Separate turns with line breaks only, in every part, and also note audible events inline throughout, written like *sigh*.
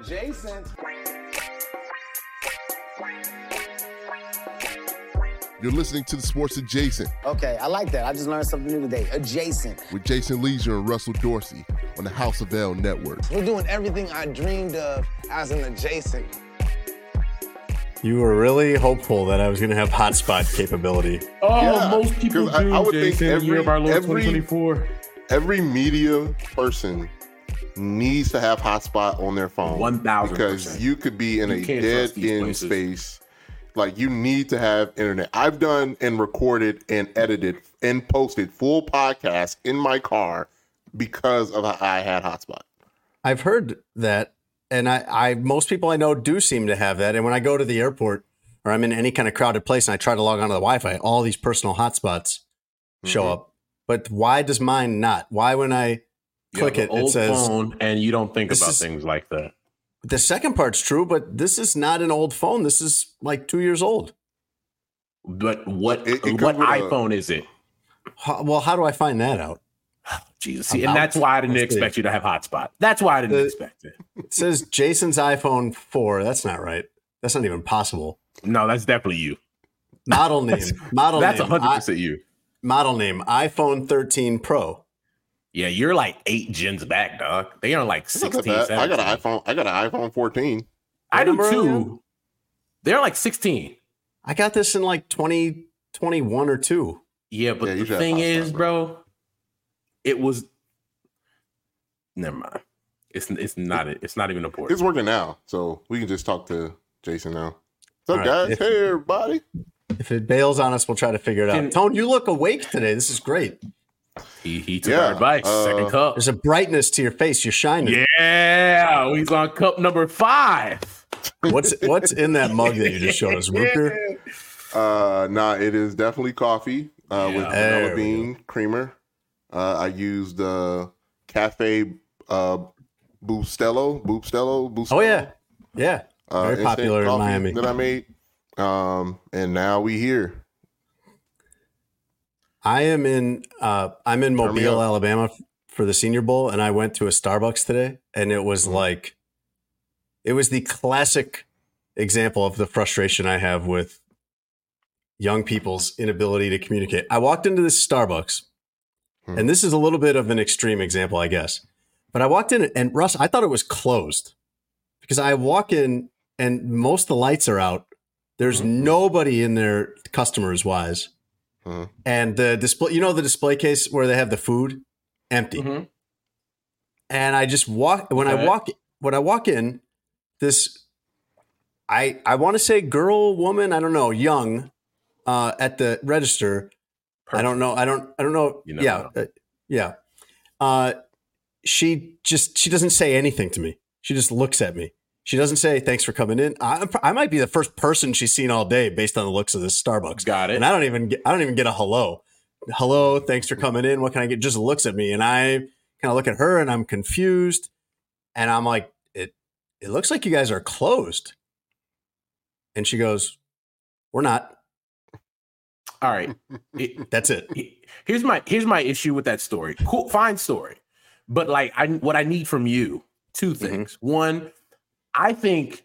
Adjacent.
You're listening to the Sports Adjacent
Okay, I like that. I just learned something new today. Adjacent.
with Jason Lieser and Russell Dorsey on the House of L Network.
We're doing everything I dreamed of as an adjacent.
You were really hopeful that I was going to have hotspot capability.
Oh,
Yeah,
most people
I-
do.
I would think every-
year of our Lord
every-
2024.
Every media person needs to have hotspot on their phone
1000%.
because you could be in
You
a dead
trust
end
places.
space. Like you need to have internet. I've done and recorded and edited and posted full podcasts in my car because of how I had hotspot.
I've heard that, and I, I most people I know do seem to have that. And when I go to the airport or I'm in any kind of crowded place and I try to log onto the Wi-Fi, all these personal hotspots show
Mm-hmm.
up. But why does mine not? Why when I
You
click it,
an
it says
phone, and you don't think about
is-
things like that.
the second part's true, but this is not an old phone. This is like two years old.
But what
It- it
what
comes with a-
iPhone is it?
How, well, how do I find that out? *sighs*
Jesus, see, and that's why I didn't expect you to have hotspot. That's why I didn't
The-
expect it.
It says Jason's iPhone 4. That's not right. That's not even possible.
No, that's definitely you.
Model name. *laughs* Model
That's
name.
hundred
I-
percent you.
model name iPhone 13 Pro.
Yeah, you're like eight gens back, dog. They are like
It's not that
16,
bad. I got an iPhone. I got an iPhone 14.
I do
What number
too. They're like 16.
I got this in like 2021 or 2.
Yeah, but
Yeah,
the thing
hotspot,
is,
bro.
bro, it was. Never mind. It's it's not it's not even important.
It's working now, so we can just talk to Jason now. What's up,
All right.
guys?
If-
Hey, everybody.
If it bails on us, we'll try to figure it out.
Can-
Tone, you look awake today. This is great.
He he took
Yeah,
our advice.
uh,
Second cup.
There's a brightness to your face. You're shining.
Yeah, he's on cup number five.
What's what's in that mug that you just showed us? Root beer? *laughs*
Uh, nah, it is definitely coffee uh, with
Yeah.
There
vanilla
we
bean creamer. Uh, I used the cafe uh, Bustelo, Bustelo, Bustelo.
Oh yeah, yeah.
uh,
Very
instant
popular in
coffee
Miami.
that I made. Um, and now we here.
I am in uh, I'm in Mobile. Alabama for the Senior Bowl, and I went to a Starbucks today, and it was
Mhm.
like, it was the classic example of the frustration I have with young people's inability to communicate. I walked into this Starbucks,
Hmm.
and this is a little bit of an extreme example, I guess, but I walked in, and Russ, I thought it was closed because I walk in, and most of the lights are out. There's
Mhm.
nobody in there, customers wise
Mhm.
and the display you know the display case where they have the food empty
Mhm.
and i just walk when i
Okay.
walk when i walk in this i i want to say girl woman i don't know young uh at the register i don't know i don't i don't know
You never
yeah uh, yeah uh she just she doesn't say anything to me she just looks at me she doesn't say thanks for coming in I, I might be the first person she's seen all day based on the looks of this starbucks
Got it.
and I don't even get I don't even get a hello. Hello, thanks for coming in. What can I get? Just looks at me and I kind of look at her and I'm confused. And I'm like, it it looks like you guys are closed. And she goes, We're not.
All right. *laughs*
That's it.
here's my here's my issue with that story. Cool, fine story, but like I what I need from you two mm-hmm. things. One, I think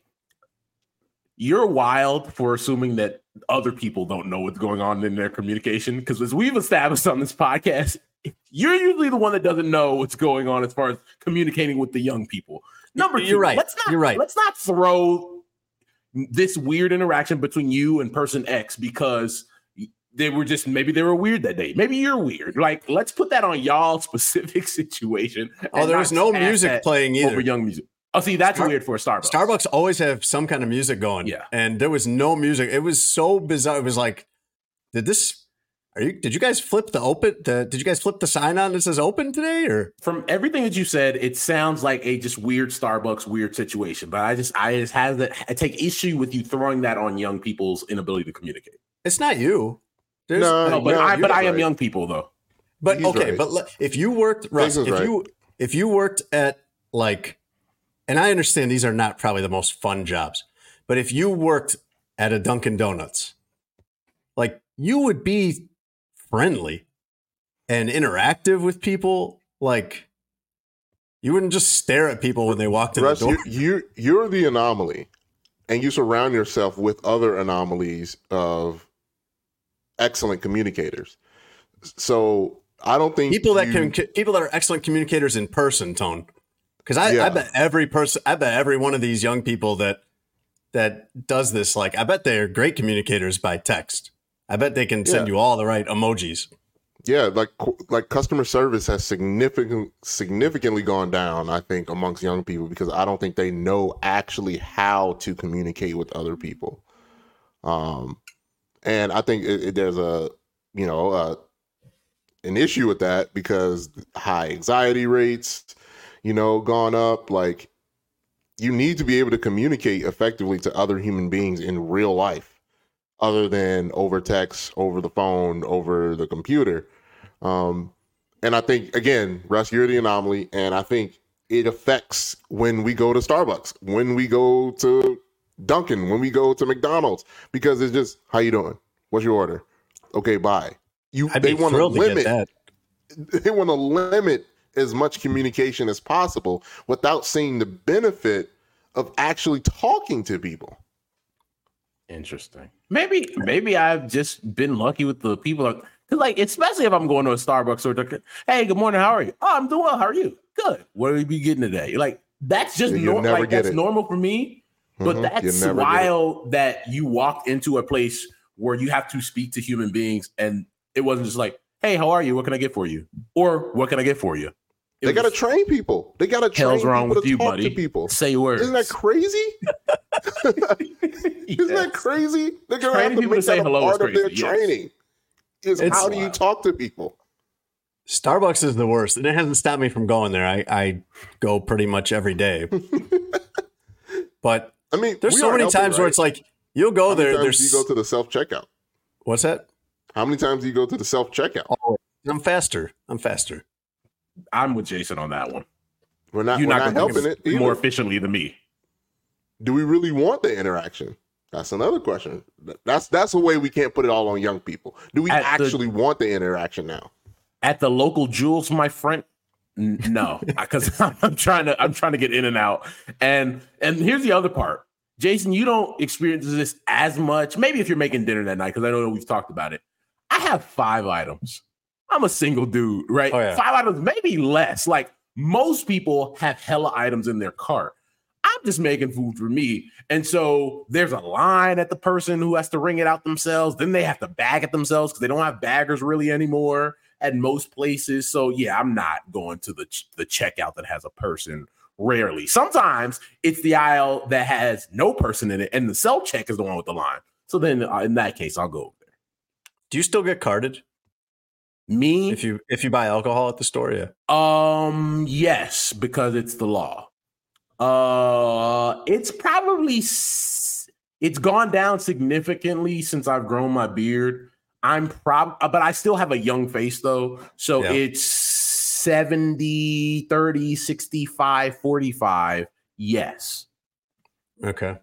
you're wild for assuming that other people don't know what's going on in their communication because as we've established on this podcast, you're usually the one that doesn't know what's going on as far as communicating with the young people. Number two,
You're right.
Let's not,
You're right.
Let's not throw this weird interaction between you and person X because they were just maybe they were weird that day. Maybe you're weird. Like, let's put that on y'all *laughs* specific situation.
Oh,
and
there was no music playing
over
either.
young music. Oh, see, that's
Star-
weird for a Starbucks.
Starbucks always have some kind of music going.
Yeah.
And there was no music. It was so bizarre. It was like, did this are you did you guys flip the open the did you guys flip the sign on that says open today or
From everything that you said, it sounds like a just weird Starbucks weird situation. But I just I just have that I take issue with you throwing that on young people's inability to communicate.
it's not you. There's,
No,
No, but
no,
I
you're
but I am
right.
young people though.
But
He's
okay,
right.
but le- if you worked, Russ,
Jason's
if
right.
you if you worked at like, and I understand these are not probably the most fun jobs, but if you worked at a Dunkin' Donuts, like you would be friendly and interactive with people, like you wouldn't just stare at people when they walked in
Russ,
the door.
you, you you're the anomaly, and you surround yourself with other anomalies of excellent communicators. So I don't think
people that can people that are excellent communicators in person tone because I, I bet every person i bet every one of these young people that that does this like i bet they're great communicators by text i bet they can send
Yeah.
you all the right emojis
Yeah, like like customer service has significant significantly gone down. I think amongst young people because I don't think they know actually how to communicate with other people. Um, and I think it, it- there's a you know uh, an issue with that because high anxiety rates, you know, gone up. Like you need to be able to communicate effectively to other human beings in real life other than over text, over the phone, over the computer. Um, and I think again, Russ, you're the anomaly, and I think it affects when we go to Starbucks, when we go to Dunkin', when we go to McDonald's, because it's just how you doing? What's your order? Okay, bye. You
i'd
they want to
thrilled to get
limit
that *laughs*
they want to limit as much communication as possible without seeing the benefit of actually talking to people.
Interesting. Maybe maybe I've just been lucky with the people that cause like especially if I'm going to a Starbucks or the- hey, good morning, how are you? Oh, I'm doing well. How are you? Good. What are you be getting today? Like that's just
You'll
like
get
that's
it.
normal for me. But
Mhm.
that's
You'll never get it.
wild that you walked into a place where you have to speak to human beings and it wasn't just like, hey, how are you? What can I get for you? Or what can I get for you? It
They got to train people. They got to train
hell's wrong
people
with
to
you,
talk
buddy.
to people.
Say words.
Isn't that crazy? *laughs* Isn't that crazy? They're gonna
Training
have to
people to say
that
hello is
part of their
crazy, yes.
training. Is
It's
how do you talk to people?
starbucks is the worst and it hasn't stopped me from going there i, I go pretty much every day *laughs* but
I mean,
there's so many
helping,
times where it's like you'll go
How many
there
times
there's
you go to the self checkout?
what's that
How many times do you go to the self checkout?
i'm faster i'm faster
I'm with Jason on that one.
We're not.
You're
we're
not,
not, helping it. either.
more efficiently than me.
do we really want the interaction? That's another question. That's that's a way we can't put it all on young people. Do we
At the-
actually want the interaction now?
At the local jewels, my friend, no, *laughs* because *laughs* I'm trying to I'm trying to get in and out. And and here's the other part, Jason, you don't experience this as much. Maybe if you're making dinner that night, because I know we've talked about it. I have five items. I'm a single dude, right?
Oh, yeah.
Five items, maybe less. Like most people have hella items in their cart. I'm just making food for me. And so there's a line at the person who has to ring it out themselves. Then they have to bag it themselves because they don't have baggers really anymore at most places. So yeah, I'm not going to the ch- the checkout that has a person. Rarely. Sometimes it's the aisle that has no person in it, and the self check is the one with the line. So then, uh, in that case, I'll go over there.
do you still get carded
Me,
if you if you buy alcohol at the store yeah
Um, yes, because it's the law. Uh, it's probably it's gone down significantly since I've grown my beard. I'm prob, but I still have a young face though. So
Yeah.
it's 70, 30, 65, 45. Yes.
okay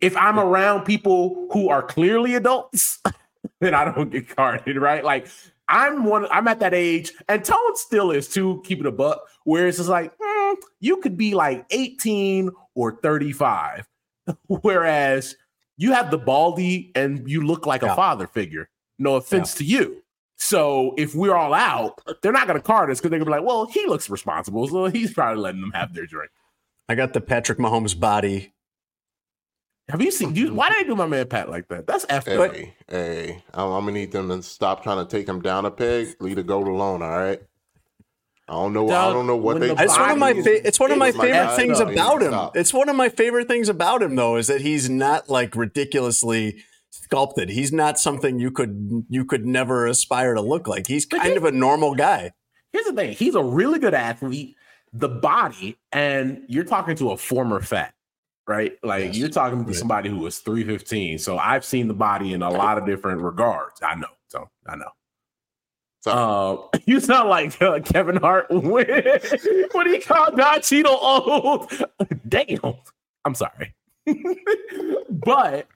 If I'm around people who are clearly adults, *laughs* then I don't get carded, right? Like I'm one, I'm at that age, and Tone still is too, keeping a buck, where it's just like, hmm, you could be like 18 or 35. *laughs* Whereas you have the baldy and you look like
Yeah.
a father figure. No offense to you. So if we're all out, they're not going to card us because they're going to be like, well, he looks responsible. So he's probably letting them have their drink.
I got the Patrick Mahomes body.
Have you seen? You, mm-hmm. why did I do my man Pat like that? That's effed up.
Hey, hey, I'm, I'm gonna need them to stop trying to take him down a peg. Leave the goat alone. All right. I don't know. I don't know what they.
the
It's one of my fa- it's one of my
it's my
favorite
bad.
things
No,
about him.
stop.
It's one of my favorite things about him though is that he's not like ridiculously sculpted. He's not something you could you could never aspire to look like. He's kind of a normal guy.
Here's the thing: he's a really good athlete. The body, and you're talking to a former fat, right? Like
Yes.
you're talking to somebody who was 315. So I've seen the body in a lot of different regards. I know. So I know.
So,
Uh, *laughs* you sound like uh, Kevin Hart *laughs* when, when he called Don Cheadle old. *laughs* Damn. I'm sorry. but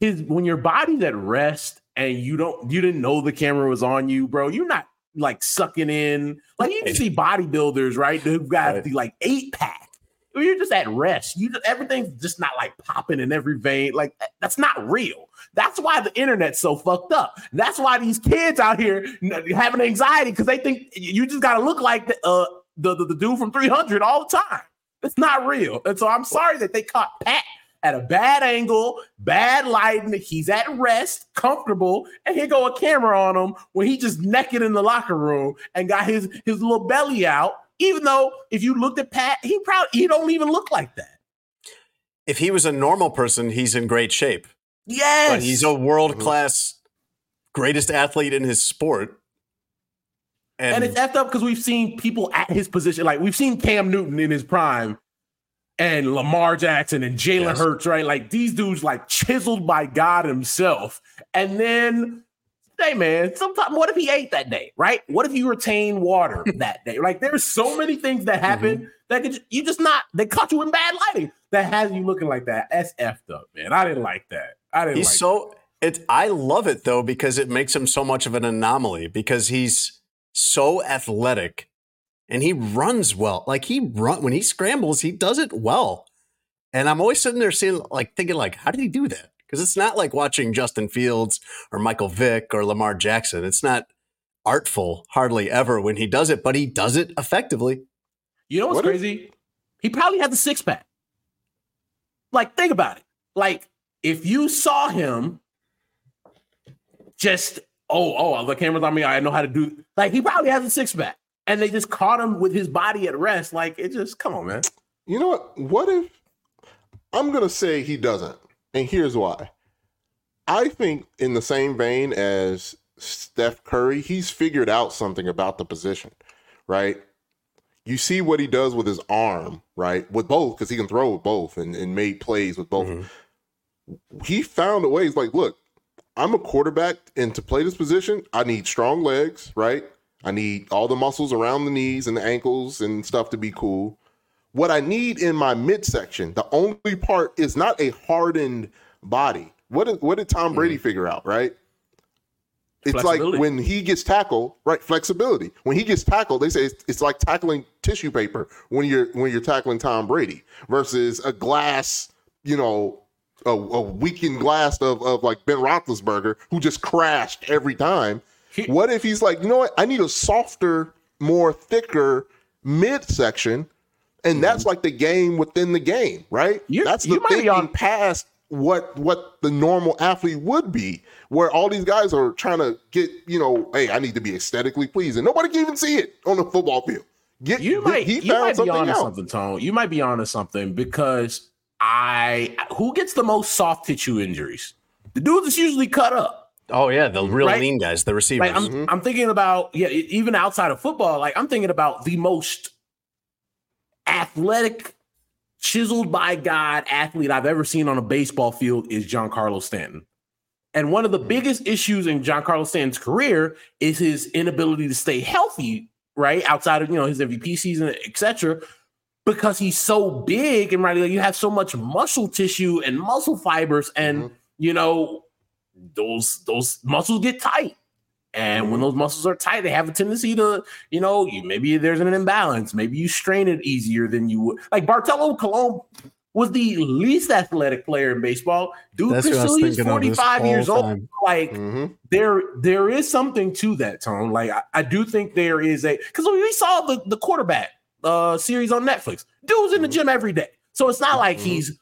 his when your body's at rest and you don't you didn't know the camera was on you, bro, you're not like sucking in like you can see bodybuilders, right? Who've got
Right.
the like eight pack. You're just at rest. You just, everything's just not like popping in every vein. Like that's not real. That's why the internet's so fucked up. That's why these kids out here having anxiety because they think you just got to look like the, uh, the, the the dude from 300 all the time. It's not real. And so I'm sorry that they caught Pat at a bad angle, bad lighting. He's at rest, comfortable, and here go a camera on him when he just naked in the locker room and got his his little belly out. Even though if you looked at Pat, he probably he don't even look like that.
If he was a normal person, he's in great shape.
Yes,
But he's a world class mm-hmm. greatest athlete in his sport. And,
and it's effed up because we've seen people at his position, like we've seen Cam Newton in his prime, and Lamar Jackson and Jalen
Yes.
Hurts, right? Like these dudes, like chiseled by God Himself. And then, hey man, sometimes what if he ate that day, right? What if you retain water *laughs* that day? Like there's so many things that happen
Mm-hmm.
that could you just not they caught you in bad lighting that has you looking like that. That's effed up, man. I didn't like that. I didn't
he's
like
so it I love it though because it makes him so much of an anomaly because he's so athletic and he runs well. Like he run when he scrambles, he does it well. And I'm always sitting there seeing like thinking like how did he do that? Because it's not like watching Justin Fields or Michael Vick or Lamar Jackson. It's not artful hardly ever when he does it, but he does it effectively.
You know what's
What if-
crazy? he probably had the six pack. Like, think about it. Like, if you saw him just, oh, oh, oh, the camera's on me, I know how to do like he probably has a six pack. And they just caught him with his body at rest. Like, it just come on, man.
you know what? What if I'm gonna say he doesn't, and here's why. I think in the same vein as Steph Curry, he's figured out something about the position, right? You see what he does with his arm, right? With both, because he can throw with both and, and made plays with both. Mm-hmm. He found a way. He's like, look, I'm a quarterback, and to play this position, I need strong legs, right? I need all the muscles around the knees and the ankles and stuff to be cool. What I need in my midsection, the only part is not a hardened body. What did, what did Tom hmm. Brady figure out, right? It's like when he gets tackled, right? Flexibility. When he gets tackled, they say it's, it's like tackling tissue paper when you're when you're tackling Tom Brady versus a glass, you know, a, a weakened glass of, of like Ben Roethlisberger who just crashed every time.
He-
What if he's like, you know what? I need a softer, more thicker midsection, and that's like the game within the game, right?
Mm-hmm. You-
that's
you
the
might be
thinking
on-
past what what the normal athlete would be, where all these guys are trying to get, you know, hey, I need to be aesthetically pleasing. Nobody can even see it on the football field. Get
You might,
he
you
found
might be
something
onto
out.
something, Tone. You might be onto something because I who gets the most soft tissue injuries? The dudes that's usually cut up.
Oh yeah, the real
Right?
lean guys, the receivers.
Like I'm, I'm thinking about yeah, even outside of football. Like I'm thinking about the most athletic, chiseled by God athlete I've ever seen on a baseball field is Giancarlo Stanton. And one of the hmm. biggest issues in Giancarlo Stanton's career is his inability to stay healthy, right? Outside of you know his MVP season, etc. Because he's so big and right, like, you have so much muscle tissue and muscle fibers, and mm-hmm. you know those those muscles get tight. And when those muscles are tight, they have a tendency to, you know, you, maybe there's an imbalance. Maybe you strain it easier than you would. Like Bartolo Colon was the least athletic player in baseball. Dude,
That's what I was
Chris is
thinking of this
45 years
whole
old.
time.
Like
hmm
there, there is something to that tone. Like I, I do think there is a because we saw the the quarterback uh series on Netflix. Dude's in the gym every day, so it's not like
Mhm.
he's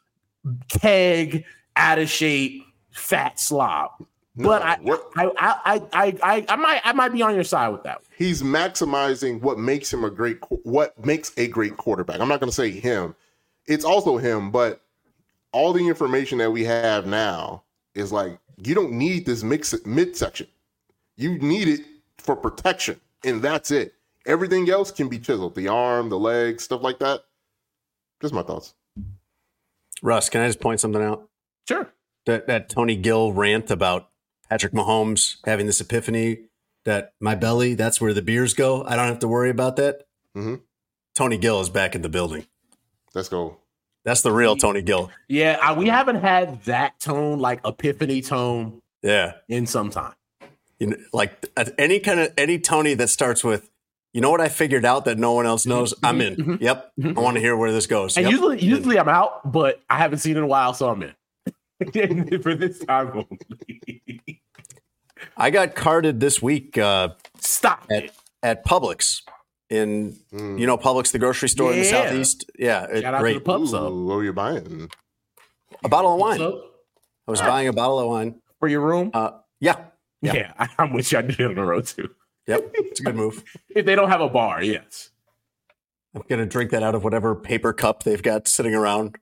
keg, out of shape, fat slob. But I,
what,
I, I, I, I, I, I might, I might be on your side with that.
he's maximizing what makes him a great what makes a great quarterback. I'm not going to say him. It's also him, but all the information that we have now is like you don't need this mix midsection. You need it for protection, and that's it. Everything else can be chiseled. The arm, the legs, stuff like that. Just my thoughts.
Russ, can I just point something out?
Sure.
That that Tony Gill rant about Patrick Mahomes having this epiphany that my belly, that's where the beers go. I don't have to worry about that.
Mhm.
Tony Gill is back in the building.
Let's go.
That's the real Tony Gill.
Yeah, I, we haven't had that tone, like epiphany tone,
Yeah.
in some time.
You know, like any kind of any Tony that starts with, you know what I figured out that no one else knows? I'm in.
mhm.
Yep. I want to hear where this goes.
And
Yep.
usually, usually I'm out, but I haven't seen in a while, so I'm in. *laughs* For this time only.
I got carded this week uh,
Stop
at
it.
at Publix in
Mm.
you know Publix, the grocery store in the southeast. Yeah, it-
Shout out to
great.
the pub sub.
Ooh, what are you buying?
A bottle of wine.
So,
I was buying a bottle of wine.
for your room?
Uh, yeah.
yeah,
yeah. *laughs*
I- I'm with you. I did it on the road too.
Yep. It's a good move. *laughs*
If they don't have a bar, yes.
I'm gonna drink that out of whatever paper cup they've got sitting around.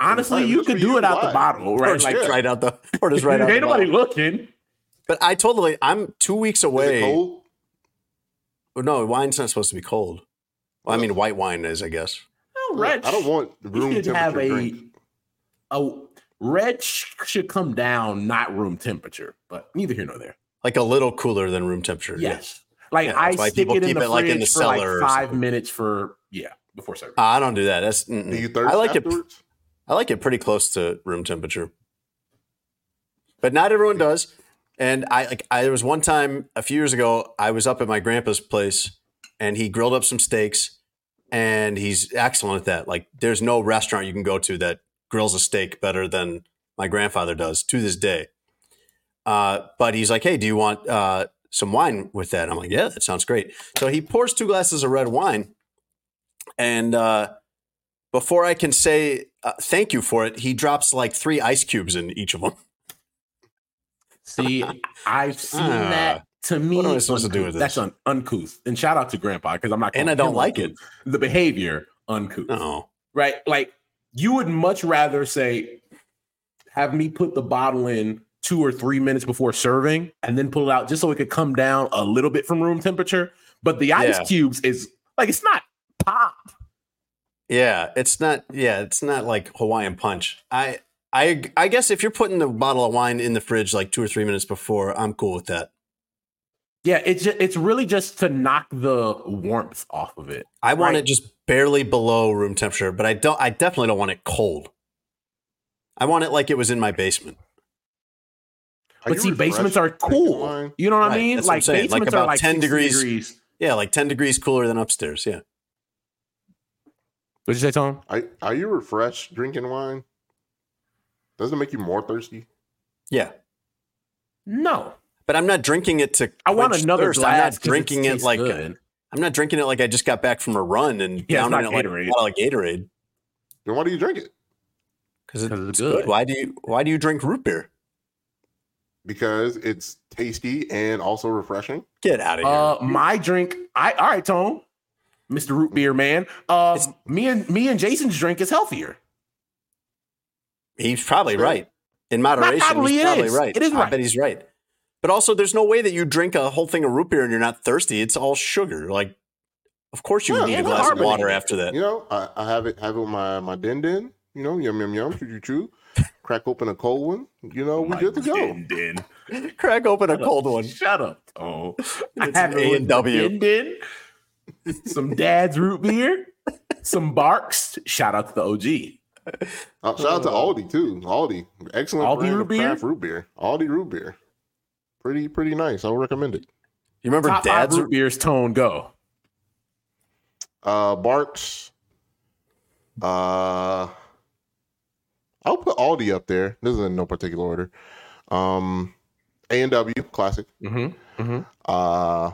Honestly, you could do it out the
Why?
bottle,
Or
right?
just
Like,
right out the or just right *laughs* out.
ain't
the
nobody
bottle.
looking.
But I totally. I'm two weeks
Is it
away.
cold?
No, wine's not supposed to be cold. Well, I mean, white wine is, I guess.
Oh, Reg,
I don't want
you
room
should
temperature
have a
drink.
a red should come down, not room temperature, but neither here nor there.
Like a little cooler than room temperature.
Yes, like
Yeah,
I stick
people
it in
keep
the
it, like,
fridge
in the
for like
cellar
five minutes for yeah before service.
Uh, I don't do that. That's mm-mm.
Do you thirst
I like it. I like it pretty close to room temperature, but not everyone does. And I like. I there was one time a few years ago. I was up at my grandpa's place, and he grilled up some steaks, and he's excellent at that. Like, there's no restaurant you can go to that grills a steak better than my grandfather does to this day. Uh, but he's like, "Hey, do you want uh, some wine with that?" I'm like, "Yeah, that sounds great." So he pours two glasses of red wine, and uh, before I can say uh, thank you for it, he drops like three ice cubes in each of them.
See, I've *laughs* seen
Ah,
that. To me,
what am I supposed to do with
That's un- uncouth. And shout out to Grandpa because I'm not.
And I don't like
uncouth. The behavior uncouth.
No,
right? Like you would much rather say, have me put the bottle in two or three minutes before serving and then pull it out just so it could come down a little bit from room temperature. But the ice
Yeah.
cubes is like it's not pop.
yeah, it's not. Yeah, it's not like Hawaiian punch. I, I, I guess if you're putting the bottle of wine in the fridge like two or three minutes before, I'm cool with that.
Yeah, it's just, it's really just to knock the warmth off of it.
I want
Right.
it just barely below room temperature, but I don't. I definitely don't want it cold. I want it like it was in my basement.
Are
But see, basements are cool. You know what I
Right,
mean?
that's what I'm
Like
saying. Like
basements are
about
like
10 degrees.
degrees.
Yeah, like ten degrees cooler than upstairs. Yeah.
What'd you say, Tom?
Are, are you refreshed drinking wine? Doesn't it make you more thirsty?
Yeah.
No,
But I'm not drinking it to.
I want another
thirst.
glass.
I'm not
'cause
drinking it
tastes
like
good.
I'm not drinking it like I just got back from a run and
Yeah, it's
downing it like a
Gatorade.
bottle of Gatorade
Then why do you drink it?
because it's,
'Cause it's
good.
good.
Why do you Why do you drink root beer?
Because it's tasty and also refreshing.
Get out of here.
Uh, my drink. I all right, Tone, Mister Root Beer Man. Uh,
It's-
me and me and Jason's drink is healthier.
He's probably
sure.
right in moderation.
probably
he's probably
is.
right.
It is right.
I bet he's right. But also, there's no way that you drink a whole thing of root beer and you're not thirsty. It's all sugar. Like, of course you
Yeah,
need a
it's
glass of water after that.
You know, I, I have it have it with my my din din. You know, yum yum yum, chew chew chew. Crack open a cold one. You know, we good to go.
Din din. *laughs*
Crack open a cold one.
Shut up, oh. *laughs* Tone. I have
an
it
A&W.
Din din. Some Dad's root beer. *laughs* Some Barq's. Shout out to the OG.
Uh, shout out to Aldi too. Aldi, excellent
Aldi
brand
root
of
beer?
craft root beer. Aldi root beer, pretty pretty nice. I would recommend it.
You remember
Top
Dad's
root beers. Tone go.
Uh, Barq's. Uh, I'll put Aldi up there. This is in no particular order. Um, A and W classic.
Mm-hmm. Mm-hmm.
Uh,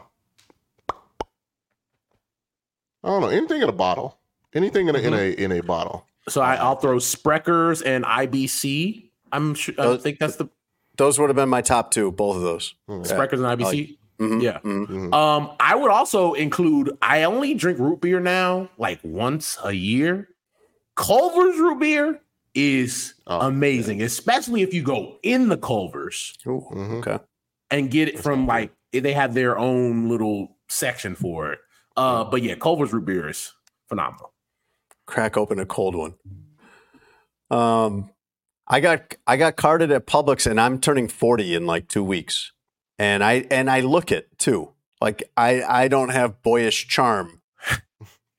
I don't know anything in a bottle. Anything in a, in a in a bottle.
So I, I'll throw Sprechers and IBC. I'm sure. I think that's the
Those would have been my top two, both of those.
Sprechers and IBC.
Mhm,
Yeah.
mhm.
Mhm.
Um, I would also include. I only drink root beer now, like once a year. Culver's root beer is
Oh,
amazing, especially if you go in the Culver's
Ooh,
Mhm.
Okay.
and get it from like they have their own little section for it. Uh, but yeah, Culver's root beer is phenomenal.
Crack open a cold one. Um, I got I got carded at Publix, and I'm turning 40 in like two weeks, and I and I look it too. Like I I don't have boyish charm,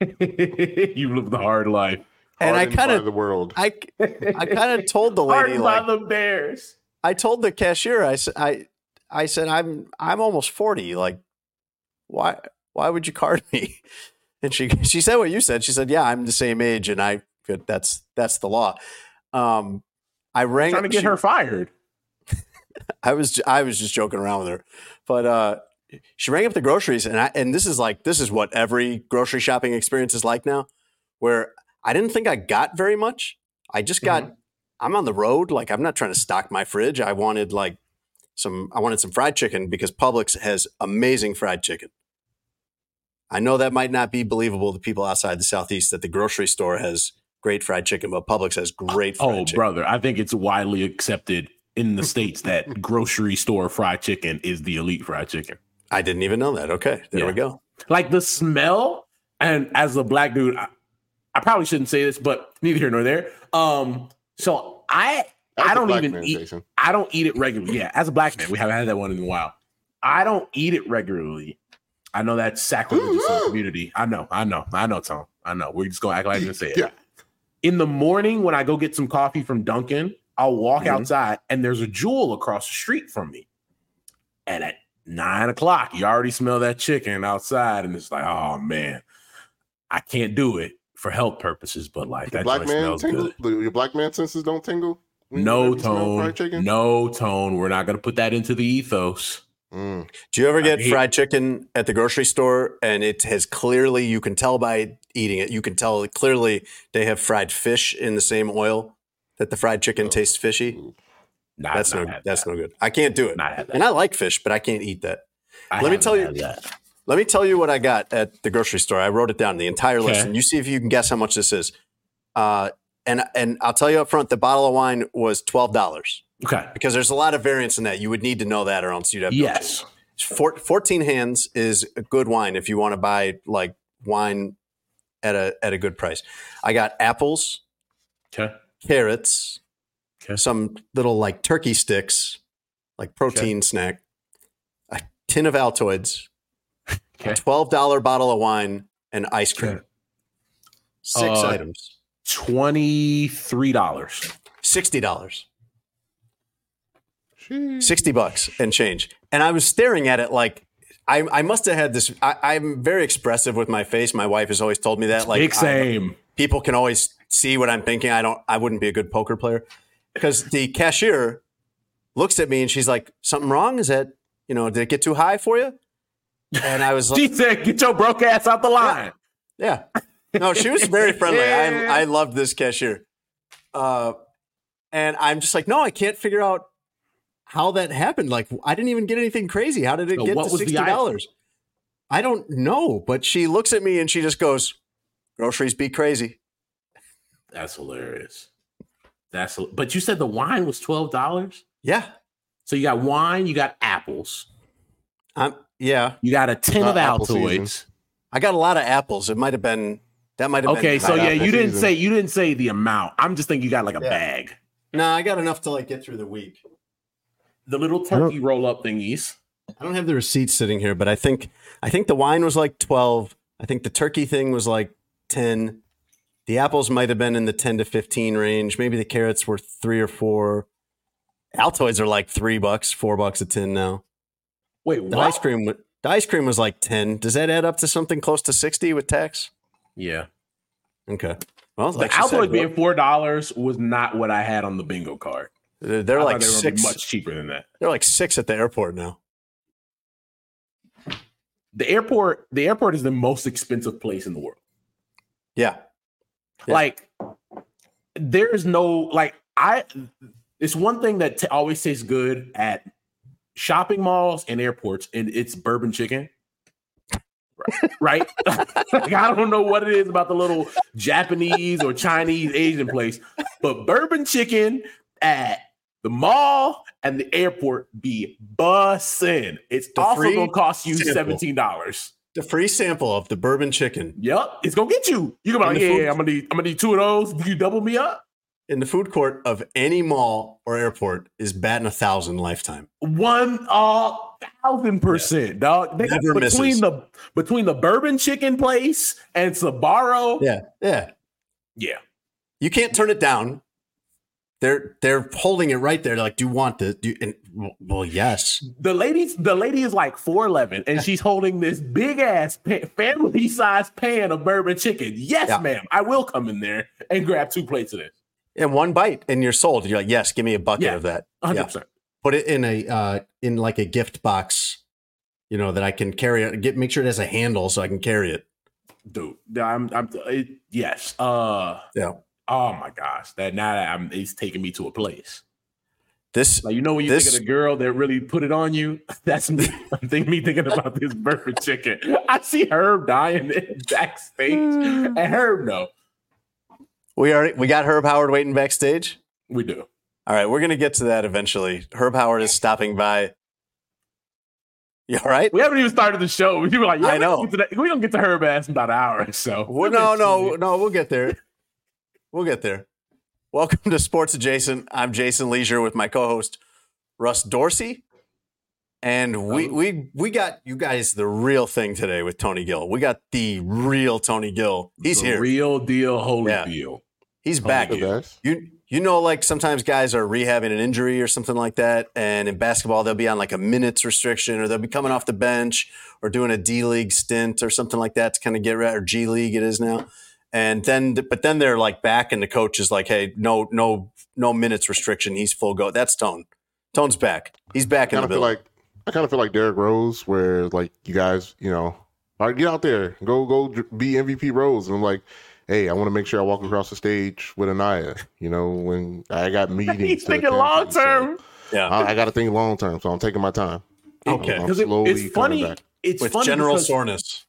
*laughs*
you live the hard life.
and I kind
by
of
the world.
I I kind of told the lady
Hardened by
like
the Bears.
I told the cashier I said I I said I'm I'm almost 40 like why why would you card me and she *laughs* she said what you said she said yeah I'm the same age and I good that's that's the law um I rang
Trying to get
she-
her fired. *laughs*
I was I was just joking around with her but uh she rang up the groceries and I and this is like this is what every grocery shopping experience is like now where I didn't think I got very much I just got I'm on the road. Like I'm not trying to stock my fridge. I wanted like some I wanted some fried chicken because Publix has amazing fried chicken. I know that might not be believable to people outside the southeast that the grocery store has great fried chicken, but Publix has great fried chicken.
Oh,
chicken.
brother, I think it's widely accepted in the states that *laughs* grocery store fried chicken is the elite fried chicken.
I didn't even know that. Okay, there
Yeah.
we go.
Like the smell, and as a black dude, I, I probably shouldn't say this, but neither here nor there. Um, so I
That's
I
a
don't even eat.
Jason.
I don't eat it regularly. Yeah, as a black man, we haven't had that one in a while. I don't eat it regularly. I know that's sacrilegious in the community. I know, I know, I know, Tom. I know. We're just gonna act like I didn't say it.
Yeah.
In the morning, when I go get some coffee from Dunkin', I'll walk
Mhm.
outside and there's a jewel across the street from me. And at nine o'clock, you already smell that chicken outside, and it's like, oh man, I can't do it for health purposes, but like that
black man
smells
tingle.
good.
Your black man senses don't tingle.
No
when you smell
tone, no tone. We're not gonna put that into the ethos.
Mm.
Do you ever get
hate-
fried chicken at the grocery store and it has clearly you can tell by eating it, you can tell clearly they have fried fish in the same oil that the fried chicken
Oh.
tastes fishy?
Not,
That's
not
no, that's
that.
no good. I can't do it.
Not had that.
And I like fish, but I can't eat that.
I
Let me tell you-
that. *laughs*
Let me tell you what I got at the grocery store. I wrote it down, the entire list, and you see if you can guess how much this is. Uh, and and I'll tell you up front, the bottle of wine was twelve dollars
Okay.
because there's a lot of variance in that. You would need to know that, or else you'd have
Yes.
Four, 14 hands is a good wine if you want to buy like wine at a at a good price. I got apples,
Okay.
carrots,
Okay.
some little like turkey sticks, like protein snack, a tin of Altoids,
Okay.
a twelve dollar bottle of wine, and ice cream.
Okay.
Six
Uh,
items,
Twenty-three dollars.
sixty dollars,
Sheesh.
sixty bucks and change. And I was staring at it like. I, I must have had this. I, I'm very expressive with my face. My wife has always told me that. Like,
Big
I-
same.
people can always see what I'm thinking. I don't. I wouldn't be a good poker player because the cashier looks at me and she's like, "Something wrong? Is that you know? Did it get too high for you?" And I was *laughs*
She
like,
said, "Get your broke ass out the line."
"Yeah." No, she was very *laughs* friendly. I I loved this cashier. Uh, and I'm just like, no, I can't figure out how that happened. Like, I didn't even get anything crazy. How did it
So
get
what
to sixty dollars? I don't know, but she looks at me and she just goes, "Groceries be crazy."
That's hilarious. That's but you said the wine was twelve dollars.
Yeah,
So you got wine, you got apples,
I'm. Yeah,
you got a tin
Not
of
apple
Altoids.
I got a lot of apples. It might have been that might have been.
Okay,
so
yeah, you didn't
season.
say you didn't say the amount. I'm just thinking you got like a
Yeah.
bag.
no, I got enough to like get through the week.
The little turkey roll up thingies.
I don't have the receipt sitting here, but I think I think the wine was like twelve. I think the turkey thing was like ten. The apples might have been in the ten to fifteen range. Maybe the carrots were three or four. Altoids are like three bucks, four bucks a tin now.
Wait,
The
what?
ice cream, the ice cream was like ten. Does that add up to something close to sixty with tax?
Yeah.
Okay. Well,
The
like said,
being four dollars was not what I had on the bingo card.
They're
I
like
they were gonna be
six.
much cheaper than that.
They're like six at the airport now.
The airport, the airport is the most expensive place in the world.
Yeah, Yeah.
Like, there is no like I. It's one thing that t- always tastes good at shopping malls and airports, and it's bourbon chicken. Right? *laughs* like, I don't know what it is about the little Japanese or Chinese Asian place, but bourbon chicken at the mall and the airport be bussin'. It's
The
also gonna cost you
sample.
seventeen dollars.
the free sample of the bourbon chicken
Yep, it's gonna get you. You gonna be like, yeah, yeah, I'm gonna need, I'm gonna need two of those. You double me up.
in the food court of any mall or airport is batting a thousand lifetime.
One uh thousand percent, dog. They,
Never
between
misses.
the between the bourbon chicken place and Sbarro,
Yeah, yeah.
yeah.
You can't turn it down. They're they're holding it right there. They're like, do you want this? Do you, and, well, yes.
The lady's the lady is like four eleven, and she's holding this big ass pa- family size pan of bourbon chicken. Yes,
Yeah.
ma'am. I will come in there and grab two plates of this.
And one bite, and you're sold. You're like, yes, give me a bucket
Yeah.
of that.
Hundred
Yeah.
percent.
Put it in a uh, in like a gift box, you know, that I can carry it. Get make sure it has a handle so I can carry it.
dude. I'm, I'm, it, yes. Uh,
Yeah.
Oh my gosh, that now that I'm, it's taking me to a place.
This
Like you know when you
This-
think of the girl that really put it on you. *laughs* That's me. I'm thinking me thinking about this *laughs* bourbon chicken. I see Herb dying backstage, *sighs* and Herb no,
we already we got Herb Howard waiting backstage.
we do.
All right, we're gonna get to that eventually. Herb Howard is stopping by. You all right?
We haven't even started the show. We were like, yeah,
I know.
get to that- we don't get to Herb ass in about an hour. So
Well, no, no, no. We'll get there. We'll get there. Welcome to Sports Adjacent. I'm Jason Lieser with my co-host Russ Dorsey, and we we we got you guys the real thing today with Tony Gill. We got the real Tony Gill. He's
The
here.
real deal, holy
Yeah.
deal.
He's
Tony
back.
The
You you know, like sometimes guys are rehabbing an injury or something like that, and in basketball they'll be on like a minutes restriction, or they'll be coming off the bench, or doing a D League stint or something like that to kind of get ready, or G League it is now, and then but then they're like back, and the coach is like, hey, no no no minutes restriction, he's full go. That's Tone. Tone's back. He's back in
kind
the
of feel
building.
like I kind of feel like Derrick Rose, where like you guys, you know, all right, get out there, go go be MVP Rose, and I'm like, hey, I want to make sure I walk across the stage with Anaya. You know, when I got *laughs* meetings,
He's
to
thinking long
to, so
term.
yeah,
I, I got to think long term, so I'm taking my time.
Okay.
Because it, it's funny.
back.
It's
with
funny
general
because-
soreness.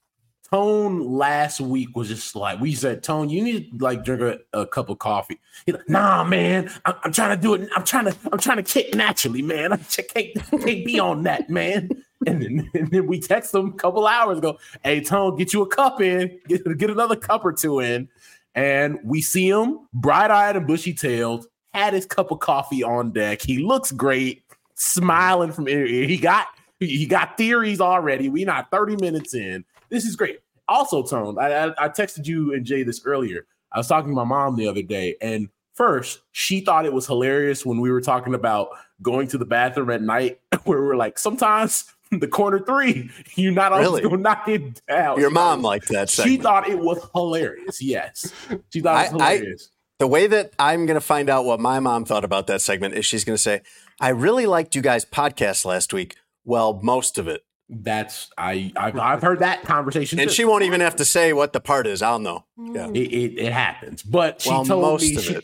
Tone last week was just like we said, Tone, you need to like drink a, a cup of coffee. He's like, nah, man, I'm, I'm trying to do it. I'm trying to, I'm trying to kick naturally, man. I can't, can't be on that, man. And then, *laughs* and then we text him a couple hours ago, hey, Tone, get you a cup in, get, get another cup or two in. And we see him bright eyed and bushy tailed, had his cup of coffee on deck. He looks great, smiling from ear to ear. He got he got theories already. We not 30 minutes in. This is great. Also, Tone, I, I, I texted you and Jay this earlier. I was talking to my mom the other day, and first she thought it was hilarious when we were talking about going to the bathroom at night, *laughs* where we are like, sometimes *laughs* the corner three, *laughs* you're not always
Really?
gonna knock it down.
Your mom liked that.
She thought it was hilarious. Yes, she thought it was
I- I-
hilarious.
the way that I'm going to find out what my mom thought about that segment is she's going to say, I really liked you guys' podcast last week. Well, most of it.
That's I I've, I've heard that conversation,
And
too.
she won't even have to say what the part is. I'll know. Yeah.
it, it, it happens. But she
Well,
told
most
me
of
she,
it.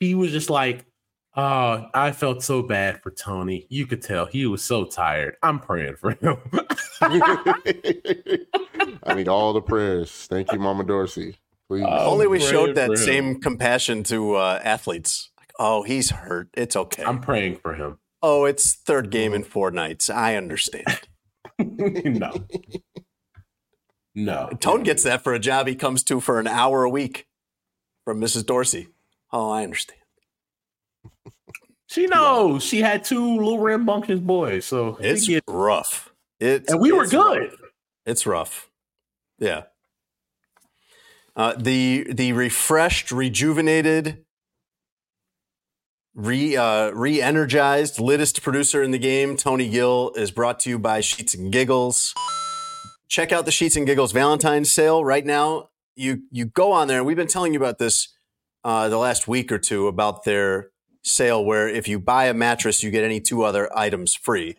she was just like, "Oh, I felt so bad for Tony. You could tell he was so tired. I'm praying for him." *laughs*
I need all the prayers. Thank you, Mama Dorsey. Please.
Oh,
Only we showed that same compassion to uh, athletes. Like, oh, he's hurt. It's okay.
I'm praying for him.
oh, it's third game in four nights. I understand. *laughs*
no, no.
Tone gets that for a job he comes to for an hour a week from Mrs. Dorsey. Oh, I understand.
She knows she had two little rambunctious boys, so
It's
get-
rough. It's,
and we were
it's rough.
good.
It's rough. Yeah. Uh, the the refreshed, rejuvenated, re uh, re-energized, littest producer in the game, Tony Gill, is brought to you by Sheets and Giggles. Check out the Sheets and Giggles Valentine's sale right now. You you go on there, we've been telling you about this uh, the last week or two about their sale where if you buy a mattress, you get any two other items free,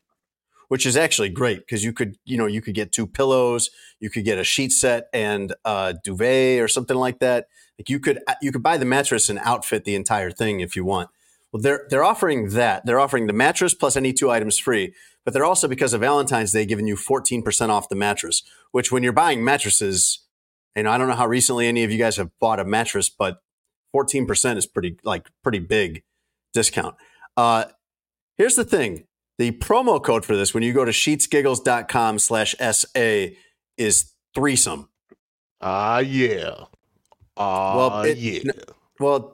which is actually great because you could, you know, you could get two pillows, you could get a sheet set and a duvet or something like that. Like you could you could buy the mattress and outfit the entire thing if you want. Well, they're they're offering that. They're offering the mattress plus any two items free, but they're also because of Valentine's Day giving you 14% off the mattress, which when you're buying mattresses, and I don't know how recently any of you guys have bought a mattress, but 14% is pretty like pretty big discount. Uh, here's the thing. The promo code for this when you go to sheetsgiggles.com slash SA is threesome.
Ah, yeah. Ah,
Well, it-
yeah.
n- Well,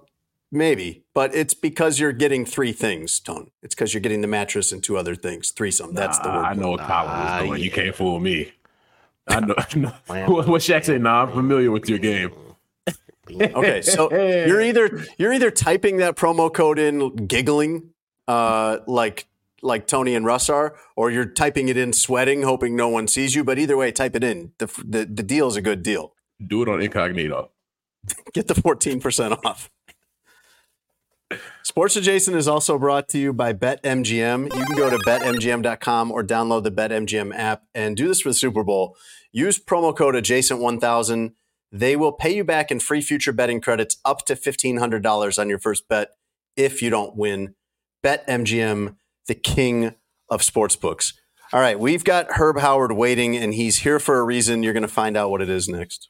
maybe, but it's because you're getting three things, Tone. It's because you're getting the mattress and two other things. Threesome. That's the word.
I know what Colin
Nah,
was doing. You
yeah.
can't fool me. I know. *laughs* *laughs* what what Shaq said? Nah, I'm familiar with your game. *laughs*
Okay, so you're either you're either typing that promo code in giggling, uh, like like Tony and Russ are, or you're typing it in sweating, hoping no one sees you. But either way, type it in. The the, the deal is a good deal.
Do it on incognito.
Get the fourteen percent off. Sports Adjacent is also brought to you by BetMGM. You can go to betmgm.com or download the BetMGM app and do this for the Super Bowl. Use promo code adjacent1000. They will pay you back in free future betting credits up to $1,500 on your first bet if you don't win. BetMGM, the king of sportsbooks. All right, we've got Herb Howard waiting, and he's here for a reason. You're going to find out what it is next.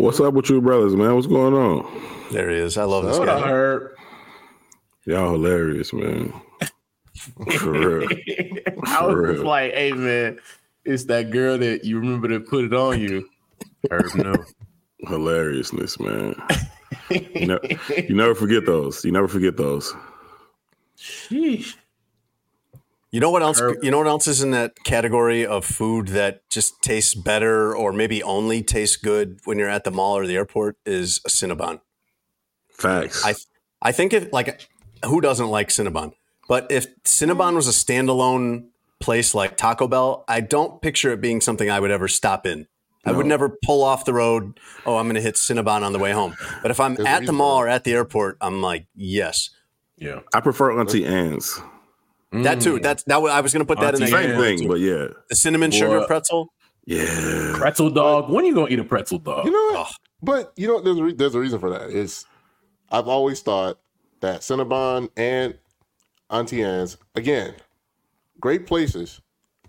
What's up with you brothers, man? What's going on?
There he is. I love this
What
guy.
up, Herb?
Y'all hilarious, man. For real. *laughs*
I was
For
just
real.
like, hey man, it's that girl that you remember to put it on you. Herb, no.
Hilariousness, man. You, know, you never forget those. You never forget those.
Sheesh.
You know what else?
Herb.
You know what else is in that category of food that just tastes better, or maybe only tastes good when you're at the mall or the airport? Is a Cinnabon.
Facts.
I I think if like who doesn't like Cinnabon? But if Cinnabon was a standalone place like Taco Bell, I don't picture it being something I would ever stop in. I would never pull off the road. Oh, I'm going to hit Cinnabon on the way home. But if I'm
There's
at the mall or at the airport, I'm like, yes,
Yeah.
I prefer Auntie Anne's.
That too. Mm. That's that. I was going to put that in the.
Same thing,
too.
but yeah.
The cinnamon sugar
Boy.
pretzel.
Yeah.
Pretzel dog. When are you gonna eat a pretzel dog?
You know what?
Oh.
But you know, there's a re- there's a reason for that. Is I've always thought that Cinnabon and Auntie Anne's again, great places.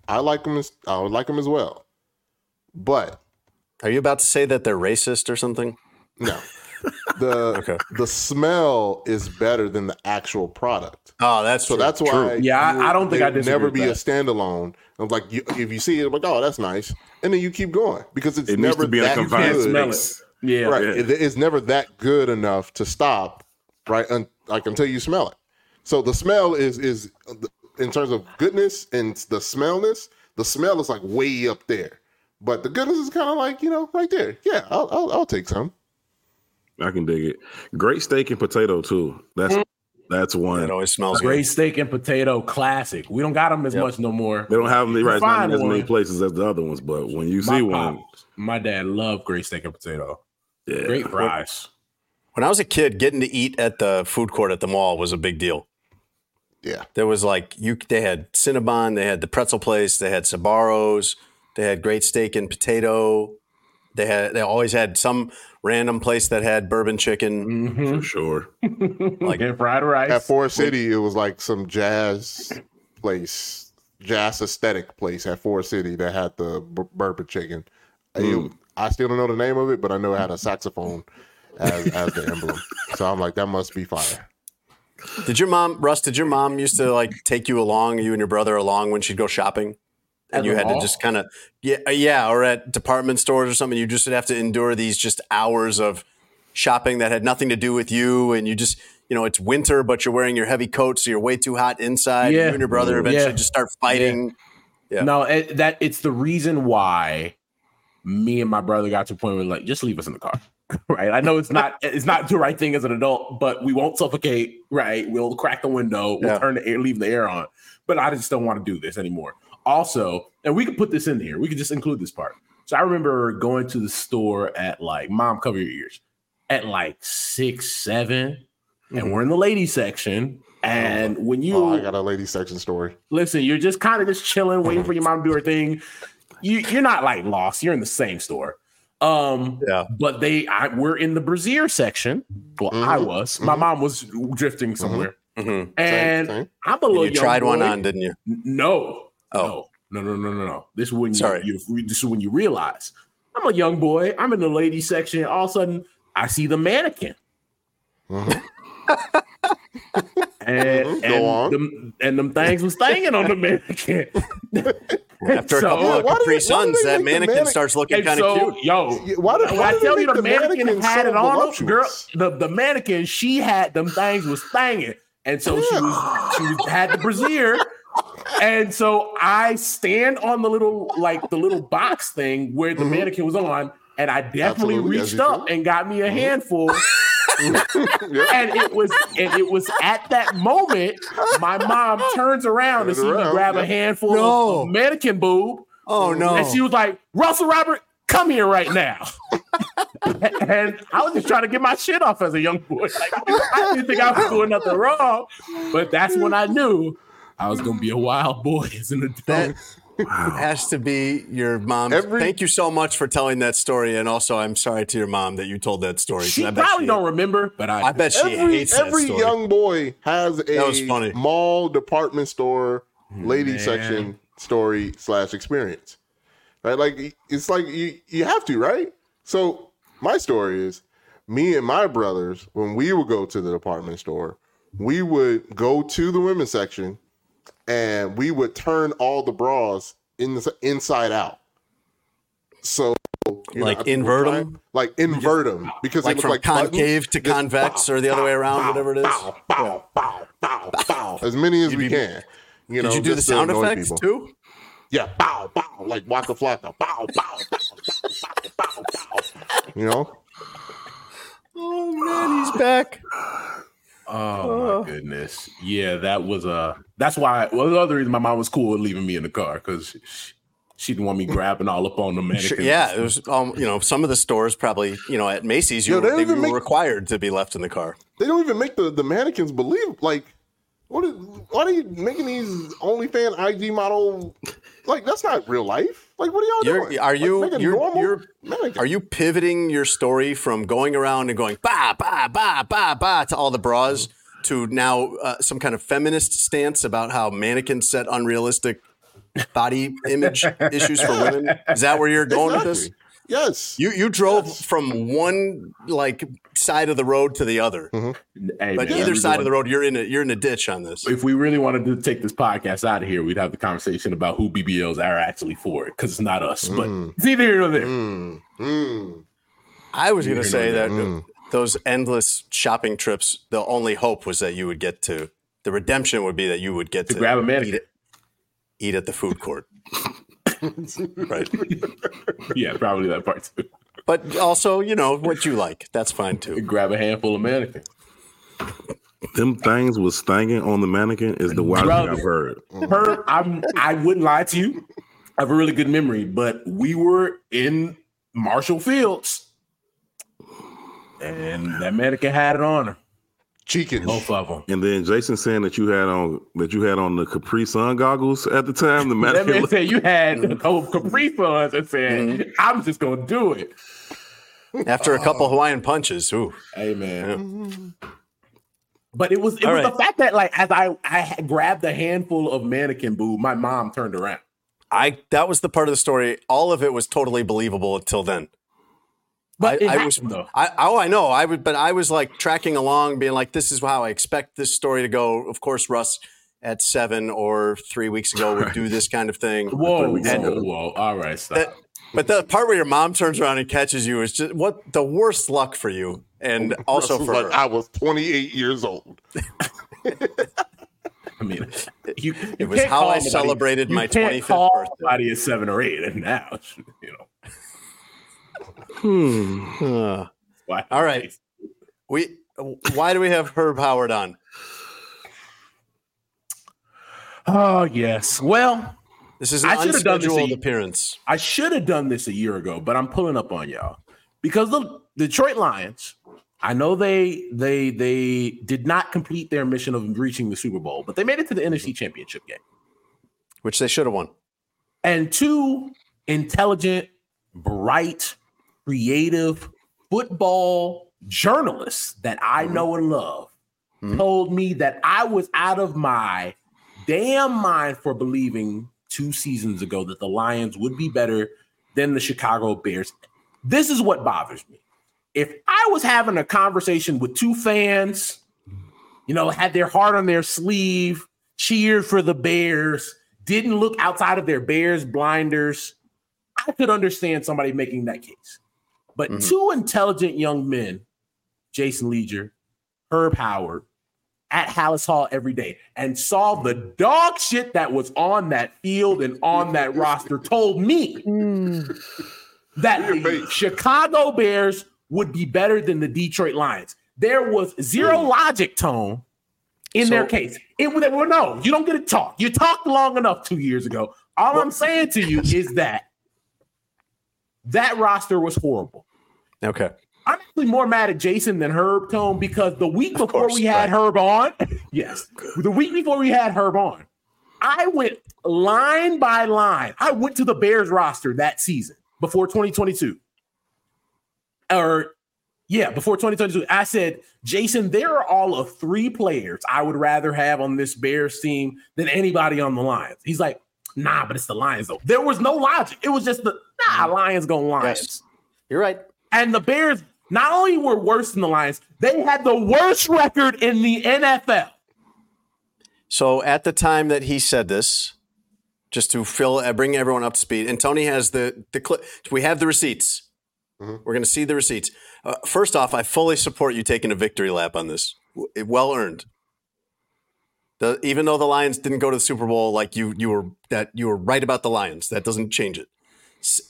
I like them as I would like them as well. But
Are you about to say that they're racist or something?
no, the *laughs*
Okay.
the smell is better than the actual product.
Oh, that's
So
true.
that's why.
Yeah, I- I don't think I
would never
with
be a standalone. I'm like, you, if you see it, I'm like, oh, that's nice, and then you keep going because it's
It needs
never
to be in a
that good.
smell it. Yeah.
right?
Yeah.
It, it's never that good enough to stop, right? Un, like until you smell it. So the smell is is in terms of goodness and the smellness. The smell is like way up there, but the goodness is kind of like you know right there. Yeah, I'll I'll, I'll take some.
I can dig it. Great steak and potato too. That's mm. That's one.
it always smells
Great
great.
steak and potato classic. We don't got them as
Yep.
much no more.
They don't have them right not in as many places as the other ones, but when you
My
see
pop,
one,
my dad loved great steak and potato.
yeah.
Great fries.
When I was a kid, getting to eat at the food court at the mall was a big deal.
Yeah,
There was like you. They had Cinnabon. They had the pretzel place. They had Sbarros. They had great steak and potato. They had they always had some random place that had bourbon chicken.
Mhm.
For sure. *laughs*
Like-
and fried rice.
At Forest City, it was like some jazz place, jazz aesthetic place at Forest City that had the b- bourbon chicken. It-
Mm.
I still don't know the name of it, but I know it had a saxophone as, as the emblem. So I'm like, that must be fire.
Did your mom, Russ? Did your mom used to like take you along, you and your brother along when she'd go shopping, and you had to just kind of yeah, uh, yeah, or at department stores or something. You just would have to endure these just hours of shopping that had nothing to do with you, and you just you know it's winter, but you're wearing your heavy coat, so you're way too hot inside. and
Yeah.
You and your brother eventually
Yeah.
just start fighting. Yeah.
No, it, that it's the reason why me and my brother got to a point where like just leave us in the car. *laughs* Right. I know it's not *laughs* it's not the right thing as an adult, but we won't suffocate. Right. We'll crack the window, we'll
Yeah.
turn the air, leave the air on. But I just don't want to do this anymore. Also, and we could put this in here, we could just include this part. So I remember going to the store at like mom cover your ears at like six, seven, and we're in the ladies section. And when you
Oh, I got a lady section story.
listen, you're just kind of just chilling, waiting for your mom to do her thing. You you're not like lost. You're in the same store. Um,
Yeah.
but they I, we're in the brazier section. Well, I
Mhm,
was. My mom was drifting somewhere,
Mhm.
and
same.
I'm a little.
You tried one on, didn't you?
No.
Oh.
No. No. No. No. No. No. This is when
Sorry.
you, you. This is when you realize I'm a young boy. I'm in the ladies section. All of a sudden, I see the mannequin.
Mhm.
and *laughs*
Mhm, go
and
on.
them, and them things was staying on the mannequin. *laughs*
After a couple
Yeah,
of
why did
Capri
they-
Suns, that mannequin
mannequin-
starts looking kind of
so,
cute.
yo,
Yeah, why did- why
I tell you the
the
mannequin
mannequin
had
so
it on, them, girl, the, the mannequin she had them things was thanging, and so she was *sighs* she was, had the brassiere, and so I stand on the little like the little box thing where the
Mhm.
mannequin was on, and I definitely
Absolutely,
reached up
should.
and got me a
Mhm.
handful.
Yeah. *laughs* *laughs*
and it was and it was at that moment my mom turns around to
Turns
see me grab
yeah.
a handful
No.
of mannequin boob.
Oh no!
And she was like, Russell Robert, come here right now. *laughs* and I was just trying to get my shit off as a young boy. Like, I didn't think I was doing nothing wrong. But that's when I knew I was going to be a wild boy as an adult.
That has to be your mom.
Every-
Thank you so much for telling that story, and also I'm sorry to your mom that you told that story.
she
I bet
probably
she-
don't remember, but I,
I bet she
every
hates that
every young boy has
That was
a
funny.
mall department store hmm, lady
Man.
section story slash experience right like it's like you you have to right so my story is me and my brothers when we would go to the department store we would go to the women's section and we would turn all the bras in the, inside out so know,
Like
think
invert
we're
'em?
trying- like invert them because
like
they
from
like
concave to convex,
bow,
or the other way around,
bow,
whatever it is.
Bow, bow, bow, bow, bow. As many as
You'd
we
be-
can. You know,
Did you do the
to
sound effects
people.
too?
Yeah, bow, bow, like Waka Flocka. Bow, bow, bow, bow, bow, bow, bow. You know?
Oh man, he's back.
Oh my goodness. Yeah, that was uh that's why well the other reason my mom was cool with leaving me in the car because she, she didn't want me grabbing all up on the mannequin.
Sure, yeah, it was. Um, you know, some of the stores probably, you know, at Macy's, you
Yo,
were,
they
they
don't even
were
make-
required to be left in the car.
They don't even make the, the mannequins believe. Like, what is, why are you making these OnlyFans IG model? Like, that's not real life. Like, what are y'all
You're,
doing?
are you?
make a
you're,
normal
you're, are you pivoting your story from going around and going ba ba ba ba ba to all the bras to now uh, some kind of feminist stance about how mannequins set unrealistic body image *laughs* issues for women? Is that where you're going with this?
Exactly. Yes.
You you drove
Yes.
from one like side of the road to the other,
Hey,
but
man,
either
we
side of the road you're in a you're in a ditch on this.
if we really wanted to take this podcast out of here, we'd have the conversation about who BBLs are actually for because it's not us. But
Mm.
it's either here or there.
Mm, mm.
I was going to say
know
that
Mm.
those endless shopping trips, the only hope was that you would get to the redemption would be that you would get
To
to,
grab a
eat,
mannequin.
it- eat at the food court. *laughs* *laughs* right.
Yeah, probably that part too.
But also, you know, what you like. That's fine too.
Grab a handful of mannequins.
Them things was stinging on the mannequin is the wildest thing I've heard.
Herb, I'm I wouldn't lie to you. I have a really good memory, but we were in Marshall Fields, and that mannequin had it on her.
Cheekins.
Both of them.
And then Jason saying that you had on that you had on the Capri Sun goggles at the time. The
That man
mannequin.
said you had a *laughs* couple Capri Suns and said, mm-hmm. I'm just going to do it.
After a couple uh, Hawaiian punches, ooh.
Hey, man. But it was it
All
was
right.
the fact that like as I I grabbed a handful of mannequin boo, my mom turned around.
I that was the part of the story. All of it was totally believable until then.
But
I, I was,
though.
I, oh, I know. I would, but I was like tracking along, being like, "This is how I expect this story to go." Of course, Russ at seven or three weeks ago would do this kind of thing. *laughs*
Whoa,
weeks
whoa, whoa! All right, stop.
That- but the part where your mom turns around and catches you is just what the worst luck for you, and oh, also
Russell's
for
like,
her.
I was 28 years old. *laughs*
I mean, you, you
It was
can't
how
call
I
anybody-
celebrated
you
my
can't
25th
call
birthday.
Somebody at seven or eight, and *laughs* now you know.
Uh,
Why?
All right. we why do we have Herb Howard on?
Oh yes. Well,
This is an
I should've done this a-
unscheduled appearance.
I should have done this a year ago, but I'm pulling up on y'all because the Detroit Lions. I know they they they did not complete their mission of reaching the Super Bowl, but they made it to the NFC Championship game.
which they should have won.
And two intelligent, bright, creative football journalists that I mm-hmm. know and love mm-hmm. told me that I was out of my damn mind for believing two seasons ago that the Lions would be better than the Chicago Bears. This is what bothers me. If I was having a conversation with two fans, you know, had their heart on their sleeve, cheered for the Bears, didn't look outside of their Bears blinders, I could understand somebody making that case. But two intelligent young men, Jason Lieser, Herb Howard, at Halas Hall every day and saw the dog shit that was on that field and on that *laughs* roster, told me that the Chicago Bears would be better than the Detroit Lions. There was zero logic tone in their case. It would well, no, you don't get to talk. You talked long enough two years ago. All I'm saying to you is that that roster was horrible.
Okay.
I'm actually more mad at Jason than Herb Tone because the week before
course,
we had
right.
Herb on, *laughs* yes, the week before we had Herb on, I went line by line. I went to the Bears roster that season before 2022. Or yeah, before 2022. I said, Jason, there are all of three players I would rather have on this Bears team than anybody on the Lions. He's like, nah, but it's the Lions though. There was no logic. It was just the nah, Lions going Lions.
Yes. You're right.
And the Bears not only were worse than the Lions, they had the worst record in the NFL.
So at the time that he said this, just to fill, uh, bring everyone up to speed, and Tony has the the clip. We have the receipts. We're going to see the receipts. Uh, first off, I fully support you taking a victory lap on this. W- Well earned. The, even though the Lions didn't go to the Super Bowl, like you, you were that you were right about the Lions. That doesn't change it.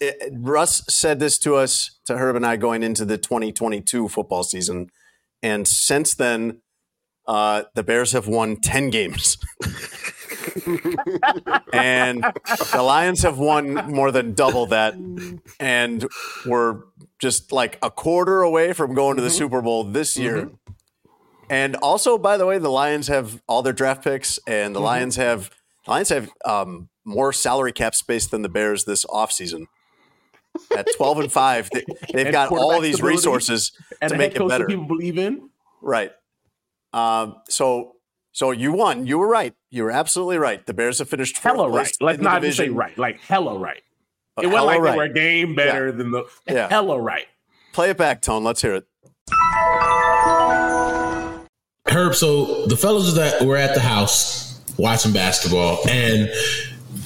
Uh, Russ said this to us, to Herb and I, going into the 2022 football season, and since then, uh, the Bears have won 10 games. *laughs* and the Lions have won more than double that. And we're just like a quarter away from going to the Super Bowl this year. And also, by the way, the Lions have all their draft picks, and the Lions have Lions have um, more salary cap space than the Bears this offseason. At 12 and 5, they, they've
And
got all these
stability
resources
And
to make it better.
people believe in.
Right. Um, so so you won. You were right. You were absolutely right. The Bears have finished fourth
Hella right. Let's
in the
not even say right. Like hella right.
But
It wasn't like
right.
they were a game better than the
Yeah.
hella right.
Play it back, Tone. Let's hear it.
Herb, so the fellows that were at the house watching basketball, and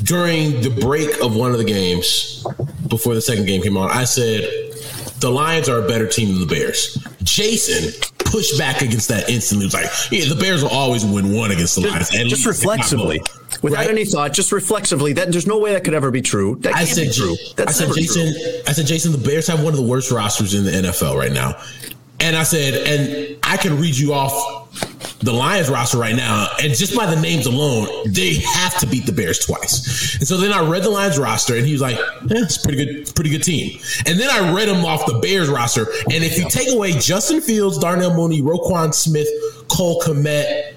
during the break of one of the games, before the second game came on, I said the Lions are a better team than the Bears. Jason pushed back against that instantly. Was like, "Yeah, the Bears will always win one against the Lions."
just
not
reflexively, without
Right?
any thought, just reflexively. That there's no way that could ever be true. That
I
can't
said,
be true.
I said, Jason,
true.
I said, Jason, the Bears have one of the worst rosters in the NFL right now. And I said, and I can read you off
the Lions roster right now, and just by the names alone, they have to beat the Bears twice. And so then I read the Lions roster, and he was like, eh, "It's a pretty good, pretty good team." And then I read him off the Bears roster, and if you take away Justin Fields, Darnell Mooney, Roquan Smith, Cole Kmet,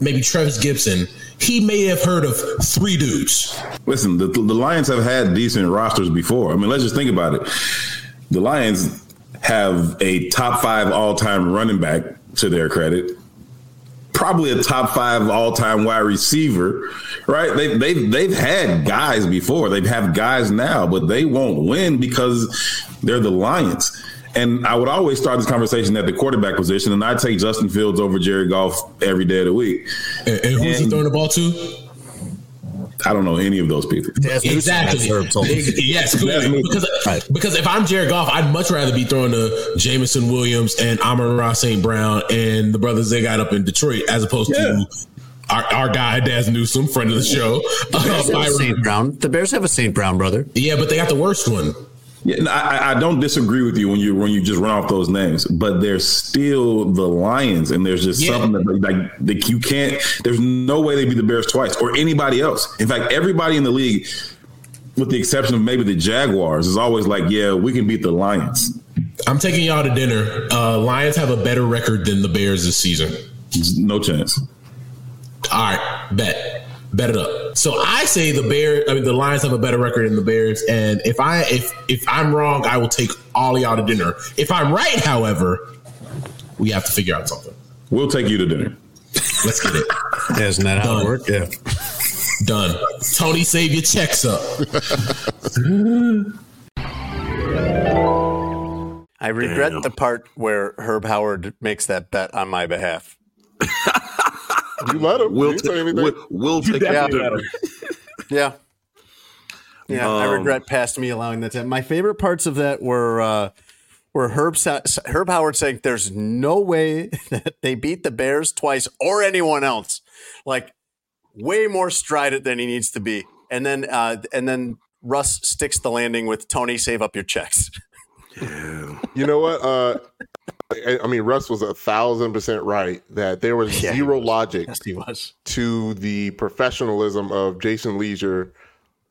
maybe Travis Gibson, he may have heard of three dudes.
Listen, the, the Lions have had decent rosters before. I mean, let's just think about it. The Lions have a top five all time running back to their credit, probably a top five all time wide receiver, right? They, they've, they've had guys before, they've had guys now, but they won't win because they're the Lions. And I would always start this conversation at the quarterback position, and I take Justin Fields over Jared Goff every day of the week.
And, and who's he throwing the ball to?
I don't know any of those people.
Exactly. yes, clearly. Because, because if I'm Jared Goff, I'd much rather be throwing to Jameson Williams and Amon-Ra St. Brown and the brothers they got up in Detroit as opposed yeah. to our, our guy Dazz Newsome, friend of the show.
The Bears, uh, St. Brown. the Bears have a St. Brown brother.
Yeah, but they got the worst one.
Yeah, I, I, don't disagree with you when you when you just run off those names, but they're still the Lions, and there's just yeah. something that like, like you can't. There's no way they beat the Bears twice or anybody else. In fact, everybody in the league, with the exception of maybe the Jaguars, is always like, yeah, we can beat the Lions.
I'm taking y'all to dinner. Uh, Lions have a better record than the Bears this season.
No chance.
All right, bet bet it up. So I say the Bears. I mean, the Lions have a better record than the Bears. And if I if if I'm wrong, I will take all y'all to dinner. If I'm right, however, we have to figure out something.
We'll take you to dinner.
Let's get it.
yeah, isn't that how it works? Yeah.
Done. Tony, save your checks up.
I regret Damn. the part where Herb Howard makes that bet on my behalf. *laughs* *laughs*
You let him.
We'll, t- we'll, we'll take *laughs*
yeah. yeah. Yeah, um, I regret past me allowing that to My favorite parts of that were uh, were Herb Herb Howard saying there's no way *laughs* that they beat the Bears twice or anyone else. Like way more strident than he needs to be. And then uh, and then Russ sticks the landing with Tony save up your checks.
Yeah. You know what? Uh, I mean, Russ was a thousand percent right that there was *laughs* yeah, zero was. logic
yes,
to the professionalism of Jason Lieser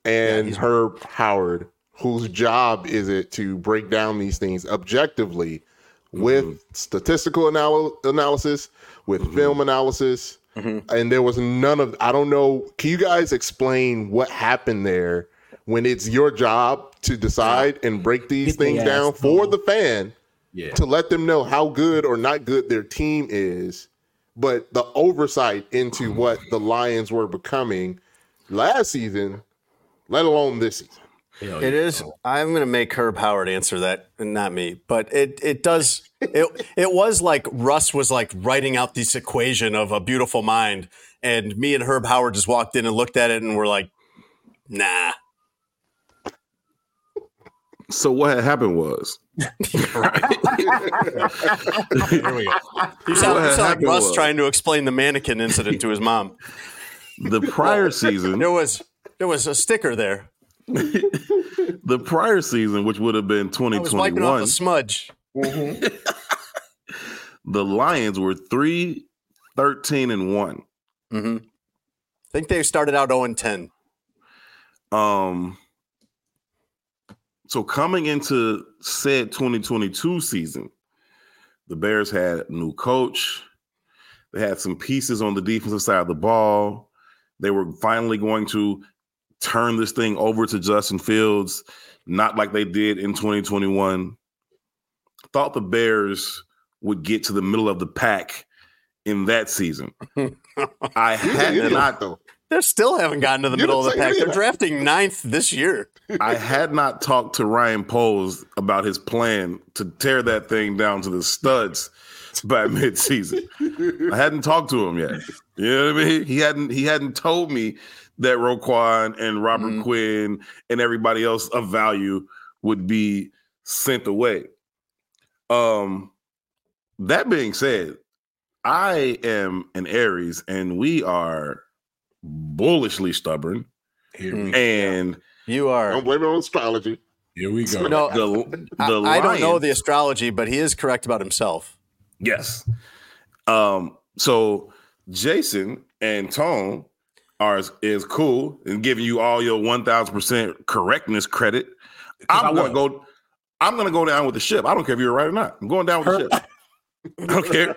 and yeah, Herb Howard, whose job is it to break down these things objectively with mm-hmm. statistical anal- analysis, with mm-hmm. film analysis. Mm-hmm. And there was none of, I don't know. Can you guys explain what happened there when it's your job to decide and break these things down for the fan? Yeah. to let them know how good or not good their team is, but the oversight into mm-hmm. what the Lions were becoming last season, let alone this season.
It is. I'm going to make Herb Howard answer that, not me. But it it does. it it was like Russ was like writing out this equation of a beautiful mind, and me and Herb Howard just walked in and looked at it, and we're like, nah.
So what had happened was *laughs*
Here we go. You sound, you sound like Russ was, trying to explain the mannequin incident to his mom.
The prior season,
there was there was a sticker there.
the prior season, which would have been twenty twenty one,
the smudge.
Mm-hmm. *laughs* the Lions were 3 13 and one.
Mm-hmm. I think they started out zero and ten.
Um so coming into said 2022 season, the Bears had a new coach. They had some pieces on the defensive side of the ball. They were finally going to turn this thing over to Justin Fields, not like they did in 2021. Thought the Bears would get to the middle of the pack in that season. *laughs* I had not though.
They still haven't gotten to the you middle of the pack. They're drafting *laughs* ninth this year.
I had not talked to Ryan Poles about his plan to tear that thing down to the studs by *laughs* midseason. I hadn't talked to him yet. You know what I mean? He hadn't he hadn't told me that Roquan and Robert mm-hmm. Quinn and everybody else of value would be sent away. Um that being said, I am an Aries and we are bullishly stubborn. and
you are.
Don't blame it on astrology.
Here we go.
No, the, the I, I, don't know the astrology, but he is correct about himself.
Yes. Um, So Jason and Tone are is cool and giving you all your one thousand percent correctness credit. I'm gonna go. I'm gonna go down with the ship. I don't care if you're right or not. I'm going down with the ship. *laughs* I don't care.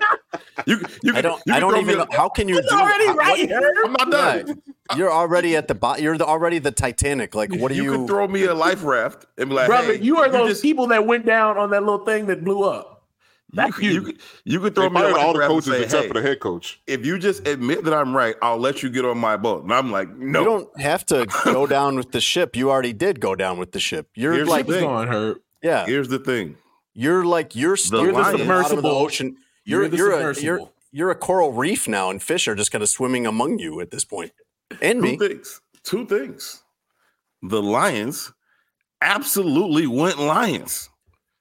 You, you,
I don't.
you
I don't even. know How can you
He's
do?
already
how-
right
what-
here.
I'm not done.
Yeah, you're already at the bottom. You're the, already the Titanic. Like, what do
you,
you?
can throw me a life raft and be like,
Brother,
hey,
you are those
just-
people that went down on that little thing that blew up. That's
you,
you.
you, could- you could throw me a
fired
life
all the
raft and
coaches
say,
except
hey,
for the head coach.
if you just admit that I'm right, I'll let you get on my boat. And I'm like, no.
You don't have to *laughs* go down with the ship. You already did go down with the ship. You're
Here's
like,
Ship is
thing.
going hurt.
yeah,
Here's the thing.
you're like you're stuck
You're the
at the the
submersible.
ocean. You're
You're
you're a, you're you're a coral reef now, and fish are just kind of swimming among you at this point. And
Two
me,
things. Two things. The Lions absolutely went Lions.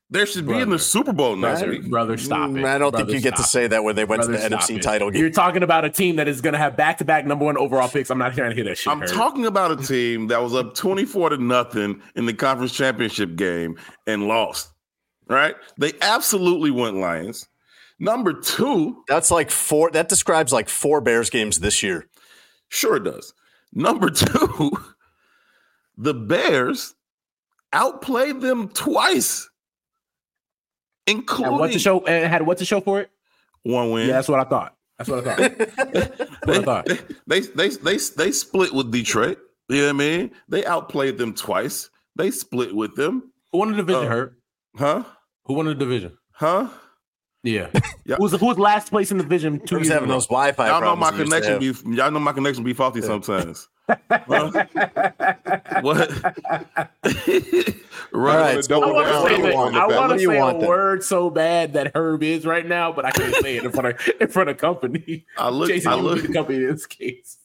There should be in the Super Bowl next
Brother,
week.
brother, stop it.
Mm, I don't think you get to
stop
say that when they went
Brother,
to the NFC
it.
title game.
You're talking about a team that is going to have back-to-back number one overall picks. I'm not trying to hear that shit.
I'm
Herb.
talking about a team that was up 24 to nothing in the conference championship game and lost. Right? They absolutely went Lions. Number two,
That's like four. That describes like four Bears games this year.
Sure, it does. Number two, the Bears outplayed them twice, including
And what's the show? And had what the show for it?
one win.
Yeah, that's what I thought. That's what I thought. *laughs* That's what I thought.
They, they they they split with Detroit. You know what I mean? They outplayed them twice. They split with them.
Who won the division?
Uh,
hurt.
Huh?
Who won the division?
Huh?
Yeah. *laughs*
Yeah.
Who was who was last place in the division two
Who's
years
having
ago?
those Wi-Fi
Y'all know
problems?
my
we used to
connection
have?
be y'all know my connection be faulty sometimes. Huh? *laughs* what? *laughs*
All right,
Double
I want to
down
say,
on
that,
the
I
bet.
wanna
do you
say
want
a
then?
word so bad that Herb is right now, but I can't say it in front of in front of company.
I look
Jason,
I
you would
look
the company in this case.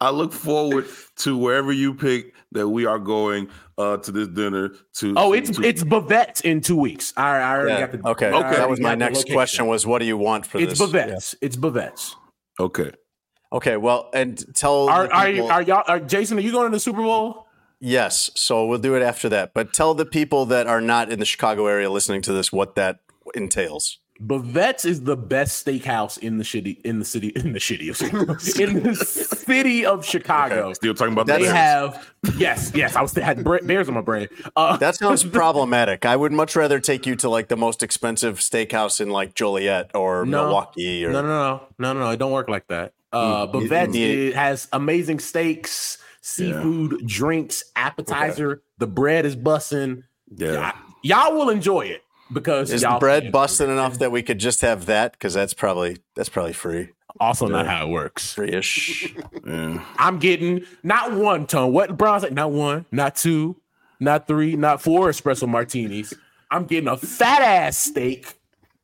I look forward to wherever you pick that we are going uh, to this dinner. To
Oh,
to-
it's
to-
it's Bavette in two weeks. I, I already
Yeah.
got the
Okay.
I already
That was my next question. Was what do you want for this?
It's
this?
Bavette's. It's Bavette's.
okay.
Okay. Well, and tell
Are
the
are you
people-
are y'all are Jason? Are you going to the Super Bowl?
yes. So we'll do it after that. But tell the people that are not in the Chicago area listening to this what that entails.
Bavette's is the best steakhouse in the city in the city in the city of in the city of Chicago. *laughs*
Still talking about
They
the
have yes, yes. I was had bears on my brain. Uh,
That sounds *laughs* problematic. I would much rather take you to like the most expensive steakhouse in like Joliet or
No.
Milwaukee or
no, no, no, no, no, no. It don't work like that. Uh, Bavette's
the-
it has amazing steaks, seafood, drinks, appetizer. The bread is bussing.
Yeah.
Y'all will enjoy it because
Is the bread busting enough that we could just have that? Because that's probably that's probably free,
Also, not how it works.
free-ish. *laughs*
Yeah.
I'm getting not one ton. What Brown said? Not one, not two, not three, not four espresso martinis. I'm getting a fat ass steak.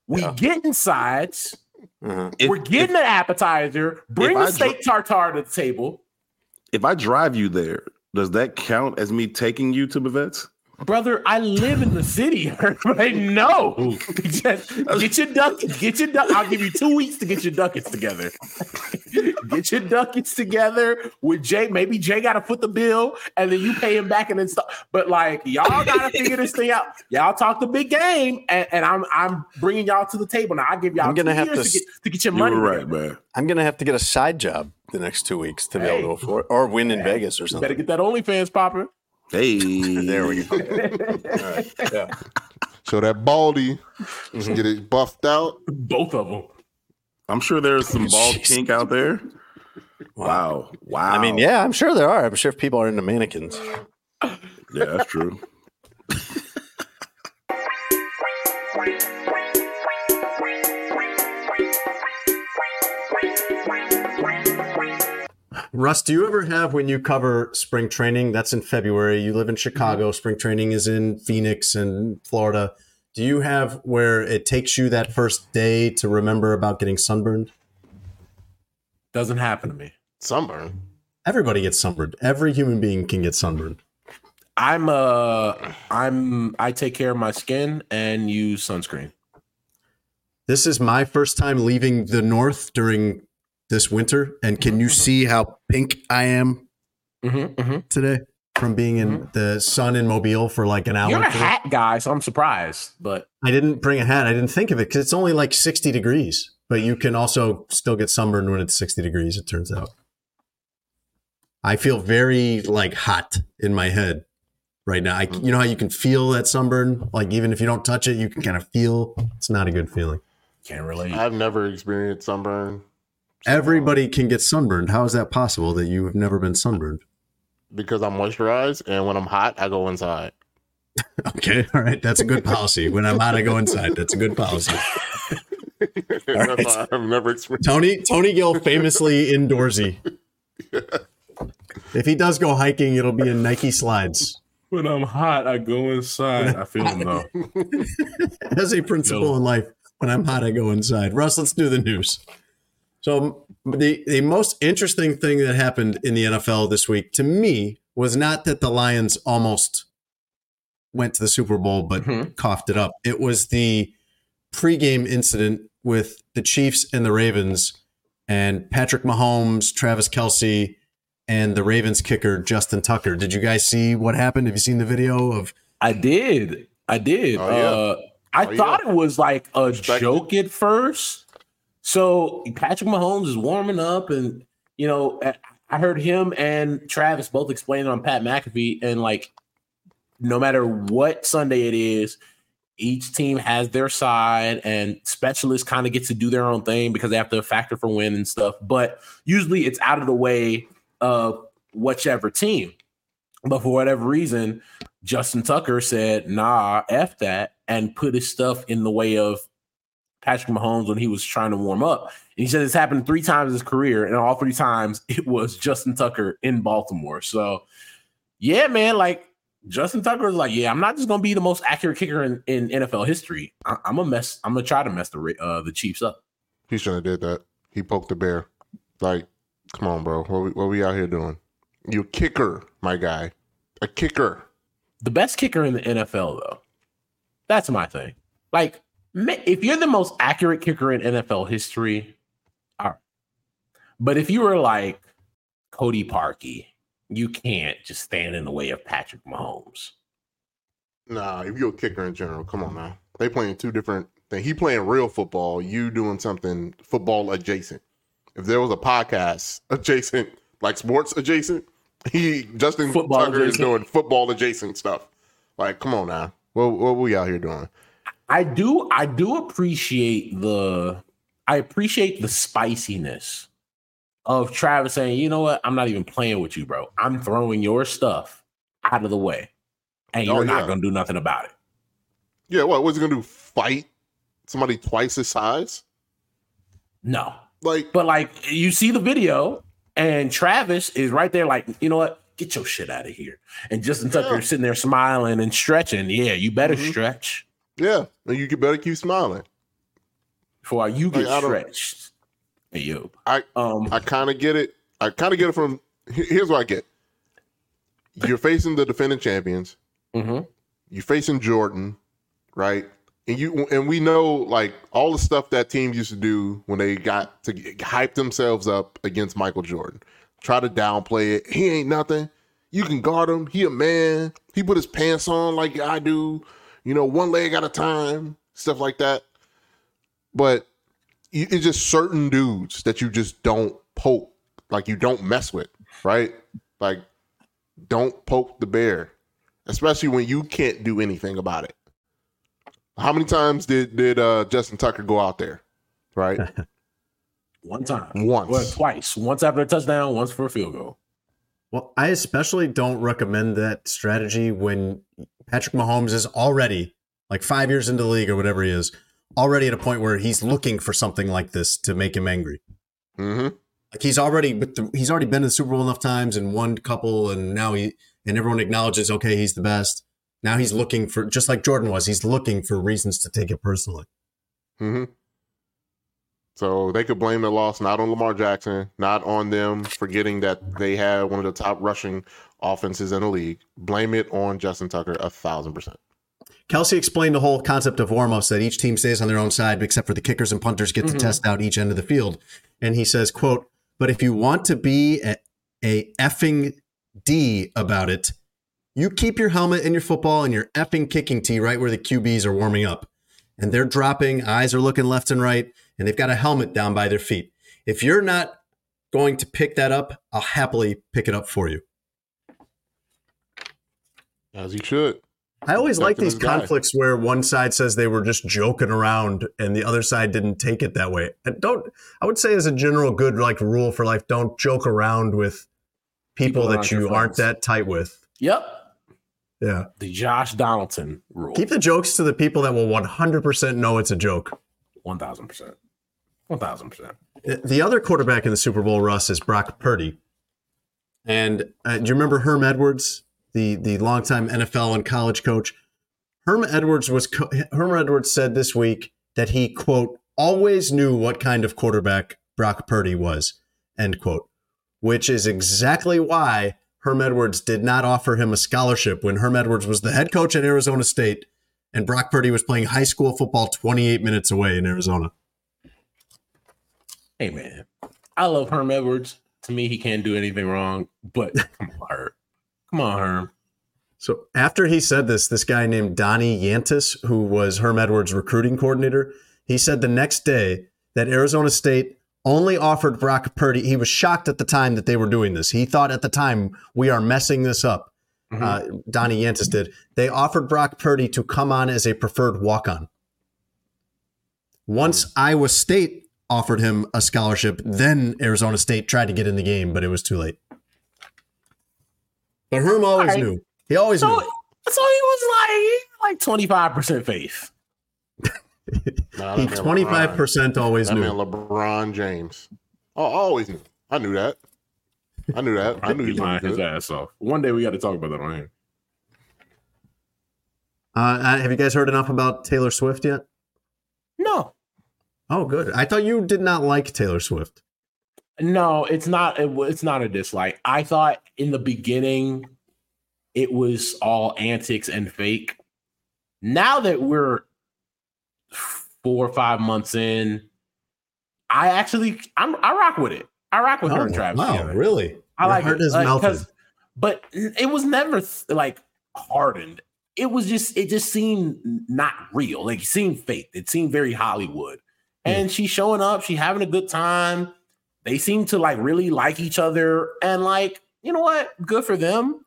We getting sides.
Uh-huh.
If-
We're getting an appetizer. Bring the
I
steak tartare to the table,
If I drive you there, does that count as me taking you to Bavette's?
Brother. I live in the city. *laughs* I know. Just get your duck. Get your duck. I'll give you two weeks to get your ducats together. *laughs* get your ducats together with Jay. Maybe Jay got to put the bill, and then you pay him back and then stuff. But like y'all got to figure this thing out. Y'all talk the big game, and, and I'm I'm bringing y'all to the table now. I give y'all
I'm gonna
two
have
years
to
to, get, to get your
You
money.
were right,
together.
man.
I'm gonna have to get a side job the next two weeks to be able to afford or win in Vegas or something.
Better get that OnlyFans popping.
Hey, *laughs*
There we go. *laughs* All right. Yeah.
So that baldy, just get it buffed out.
Both of them.
I'm sure there's some *laughs* bald
Jesus.
kink out there. Wow, wow.
I mean, yeah, I'm sure there are. I'm sure if people are into mannequins.
yeah, that's true.
Russ, do you ever have when you cover spring training? That's in February. You live in Chicago. Spring training is in Phoenix and Florida. Do you have where it takes you that first day to remember about getting sunburned?
Doesn't happen to me.
Sunburn.
Everybody gets sunburned. Every human being can get sunburned.
I'm uh I'm I take care of my skin and use sunscreen.
This is my first time leaving the north during this winter. And can you see how pink I am
Mm-hmm, mm-hmm.
today from being in the sun in Mobile for like an hour?
You're a
today?
hat guy, so I'm surprised. But
I didn't bring a hat. I didn't think of it because it's only like 60 degrees. but you can also still get sunburned when it's 60 degrees, it turns out. I feel very like hot in my head right now. I, you know how you can feel that sunburn? Like even if you don't touch it, you can kind of feel it's not a good feeling.
Can't relate.
I've never experienced sunburn
Everybody um, can get sunburned. How is that possible that you have never been sunburned?
because I'm moisturized, and when I'm hot, I go inside. *laughs*
Okay, all right. That's a good policy. When I'm hot, I go inside. That's a good policy. *laughs* Right.
I've never experienced.
Tony Tony Gill famously indoorsy. If he does go hiking, it'll be in Nike slides.
When I'm hot, I go inside. I feel them though. *laughs*
As a principle in life, when I'm hot, I go inside. Russ, let's do the news. So the the most interesting thing that happened in the NFL this week to me was not that the Lions almost went to the Super Bowl but coughed it up. It was the pregame incident with the Chiefs and the Ravens and Patrick Mahomes, Travis Kelce, and the Ravens kicker Justin Tucker. Did you guys see what happened? Have you seen the video of
I did. I did.
Oh, yeah.
uh, I
Oh,
thought
yeah.
it was like a
Expected.
joke at first. So Patrick Mahomes is warming up, and you know, I- heard him and Travis both explaining on Pat McAfee, and like, no matter what Sunday it is, each team has their side, and specialists kind of get to do their own thing because they have to factor for win and stuff. But usually, it's out of the way of whichever team. But for whatever reason, Justin Tucker said, nah, F that, and put his stuff in the way of Patrick Mahomes when he was trying to warm up. And he said it's happened three times in his career, and all three times *laughs* it was Justin Tucker in Baltimore. So, yeah, man, like Justin Tucker is like, yeah, I'm not just gonna be the most accurate kicker in, in NFL history. I, I'm gonna mess. I'm gonna try to mess the uh, the Chiefs up.
He shouldn't have did that. He poked the bear. Like, come on, bro. What we, what we out here doing? You a kicker, my guy. A kicker.
the best kicker in the NFL, though. That's my thing. Like, if you're the most accurate kicker in NFL history, all right. But if you were like Cody Parkey, you can't just stand in the way of Patrick Mahomes.
Nah, if you're a kicker in general, come on now. They playing two different things. He playing real football. You doing something football adjacent. If there was a podcast adjacent, like sports adjacent, he Justin
Football
Tucker is doing football adjacent stuff. Like, come on now. What what we out here doing?
I do I do appreciate the I appreciate the spiciness of Travis saying, you know what, I'm not even playing with you, bro. I'm throwing your stuff out of the way. And you're
Oh,
not gonna do nothing about it.
Yeah, what was he gonna do? Fight somebody twice his size?
No.
Like,
But like you see the video, and Travis is right there, like, you know what? Get your shit out of here. And Justin Tucker
Yeah.
is sitting there smiling and stretching. Yeah, you better
Mhm.
stretch
yeah, and you better keep smiling.
before you get
Like,
stretched. Hey yo.
I
Um
I kind of get it. I kind of get it from. Here's what I get. You're facing the defending champions.
mhm.
You're facing Jordan, right? And you and we know like all the stuff that teams used to do when they got to hype themselves up against Michael Jordan. Try to downplay it. He ain't nothing. You can guard him. He a man. He put his pants on like I do. You know, one leg at a time, stuff like that. But it's just certain dudes that you just don't poke, like you don't mess with, right? Like, don't poke the bear, especially when you can't do anything about it. How many times did did uh, Justin Tucker go out there, right? *laughs*
One time.
Once.
Well, twice. Once after a touchdown, once for a field goal.
Well, I especially don't recommend that strategy when Patrick Mahomes is already like five years into the league or whatever he is, already at a point where he's looking for something like this to make him angry.
mm-hmm.
Like he's already, but the, he's already been in the Super Bowl enough times and won a couple, and now he and everyone acknowledges, okay, he's the best. Now he's looking for, just like Jordan was, he's looking for reasons to take it personally.
Mm-hmm. So they could blame the loss not on Lamar Jackson, not on them forgetting that they had one of the top rushing offenses in the league. Blame it on Justin Tucker a thousand percent.
Kelce explained the whole concept of warm-ups that each team stays on their own side, except for the kickers and punters get to mm-hmm. test out each end of the field. And he says, "quote But if you want to be a, a effing D about it, you keep your helmet and your football and your effing kicking tee right where the QBs are warming up, and they're dropping, eyes are looking left and right, and they've got a helmet down by their feet. If you're not going to pick that up, I'll happily pick it up for you.
As you should.
I always like these
his guy.
conflicts where one side says they were just joking around and the other side didn't take it that way. And don't I would say as a general good like rule for life, don't joke around with people,
People that
that
aren't
you aren't that tight with.
Yep.
Yeah.
The Josh Donaldson rule.
Keep the jokes to the people that will 100% know it's a joke.
One thousand percent. One thousand percent.
The other quarterback in the Super Bowl, Russ, is Brock Purdy. And uh, do you remember Herm Edwards, the the longtime NFL and college coach? Herm Edwards was Herm Edwards said this week that he quote always knew what kind of quarterback Brock Purdy was end quote, which is exactly why Herm Edwards did not offer him a scholarship when Herm Edwards was the head coach at Arizona State and Brock Purdy was playing high school football 28 minutes away in Arizona.
Hey man, I love Herm Edwards. To me, he can't do anything wrong. But *laughs* come on. Come on, Herm.
So after he said this, this guy named Donnie Yantis, who was Herm Edwards' recruiting coordinator, he said the next day that Arizona State only offered Brock Purdy. He was shocked at the time that they were doing this. He thought at the time we are messing this up. Uh, Donnie Yantis did. They offered Brock Purdy to come on as a preferred walk-on. Once Iowa State offered him a scholarship, then Arizona State tried to get in the game, but it was too late. But Herm always
All right.
knew. He always
So,
knew.
so he was like like twenty five percent faith.
Nah,
He
that man
twenty five
LeBron.
percent always
That
knew.
man LeBron James. Oh, I always knew. I knew that. I knew that. I knew he
He
was
lying his ass off. One day we got to talk about that on here.
Uh, uh, have you guys heard enough about Taylor Swift yet?
No,
Oh, good. I thought you did not like Taylor Swift.
No, it's not. It, it's not a dislike. I thought in the beginning it was all antics and fake. Now that we're four or five months in, I actually I'm, I rock with it. I rock with her and oh, Travis.
wow,
together.
really?
I
Your
like
heart
it.
is
like,
melted.
but it was never like hardened. It was just it just seemed not real. Like it seemed fake. It seemed very Hollywood. Hmm. And she's showing up. She having a good time. They seem to like really like each other. And like you know what? Good for them.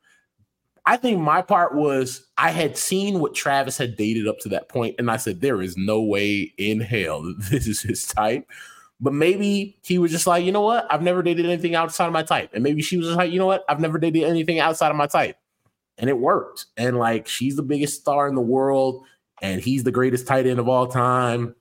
I think my part was I had seen what Travis had dated up to that point, and I said there is no way in hell that *laughs* this is his type. But maybe he was just like, you know what? I've never dated anything outside of my type. And maybe she was just like, you know what? I've never dated anything outside of my type. And it worked. And like, she's the biggest star in the world, and he's the greatest tight end of all time.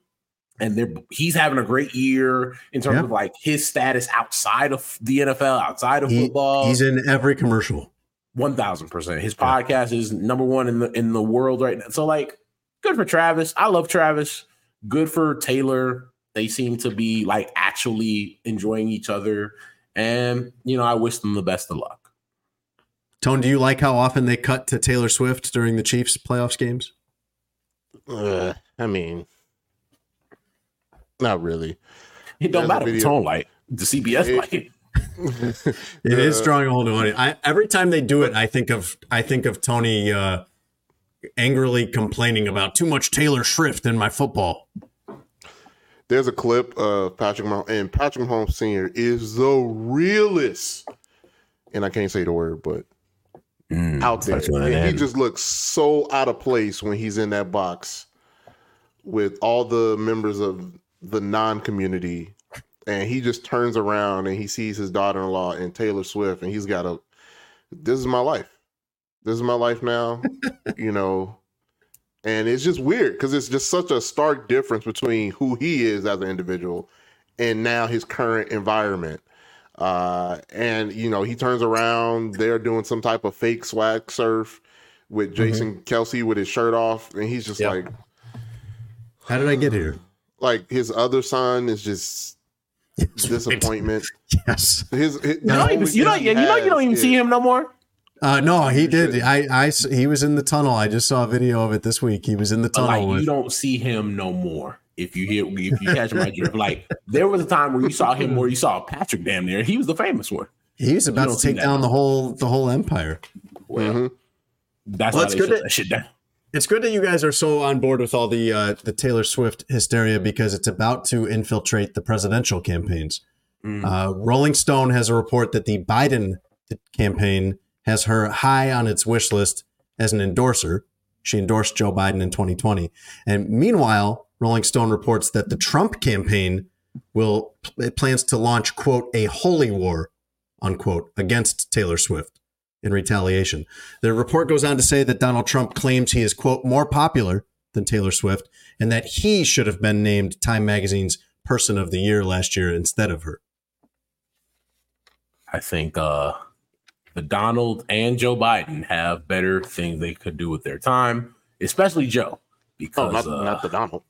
And they're he's having a great year in terms
Yeah.
of like his status outside of the NFL, outside of
He-
football.
he's in every commercial.
One thousand percent. His podcast is number one in the in the world right now. So like, good for Travis. I love Travis. Good for Taylor. They seem to be like actually enjoying each other, and you know I wish them the best of luck.
Tone, do you like how often they cut to Taylor Swift during the Chiefs playoffs games?
Uh, I mean, not really.
It don't
There's
matter. The
video-
tone light, the CBS
It-
light. *laughs*
It is
Uh,
drawing a whole new audience. I, every time they do it, I think of I think of Tony uh, angrily complaining about too much Taylor Swift in my football.
There's a clip of Patrick Mahomes, and Patrick Mahomes Sr. is the realest. And I can't say the word, but out there.
starts with an
And he just looks so out of place when he's in that box with all the members of the non community. And he just turns around and he sees his daughter in law and Taylor Swift, and he's got a, this is my life. This is my life now, *laughs* you know. And it's just weird because it's just such a stark difference between who he is as an individual and now his current environment. Uh, and you know, he turns around, they're doing some type of fake swag surf with Jason Kelce with his shirt off, and he's just
Yeah.
like,
How did I get here?
Like his other son is just disappointment. *laughs*
Yes.
His, his
You don't even, you don't, you know you don't even see him no more.
Uh, no, he did. I, I, he was in the tunnel. I just saw a video of it this week. He was in the tunnel
like
with.
you don't see him no more. If you hear, if you catch my drift, like there was a time where you saw him where you saw Patrick damn near. He was the famous one.
He was about to
see
take down the whole the whole empire.
Well,
Mhm.
that's
Well,
why
it's
they
good
shut that shit down.
It's good that you guys are so on board with all the uh, the Taylor Swift hysteria because it's about to infiltrate the presidential campaigns. Mm. Uh, Rolling Stone has a report that the Biden campaign has her high on its wish list as an endorser. She endorsed Joe Biden in 2020. And meanwhile, Rolling Stone reports that the Trump campaign will it plans to launch quote a holy war unquote against Taylor Swift in retaliation. The report goes on to say that Donald Trump claims he is quote more popular than Taylor Swift and that he should have been named Time Magazine's person of the year last year instead of her.
I think uh the Donald and Joe Biden have better things they could do with their time, especially Joe. Because
oh, not, uh, not the Donald.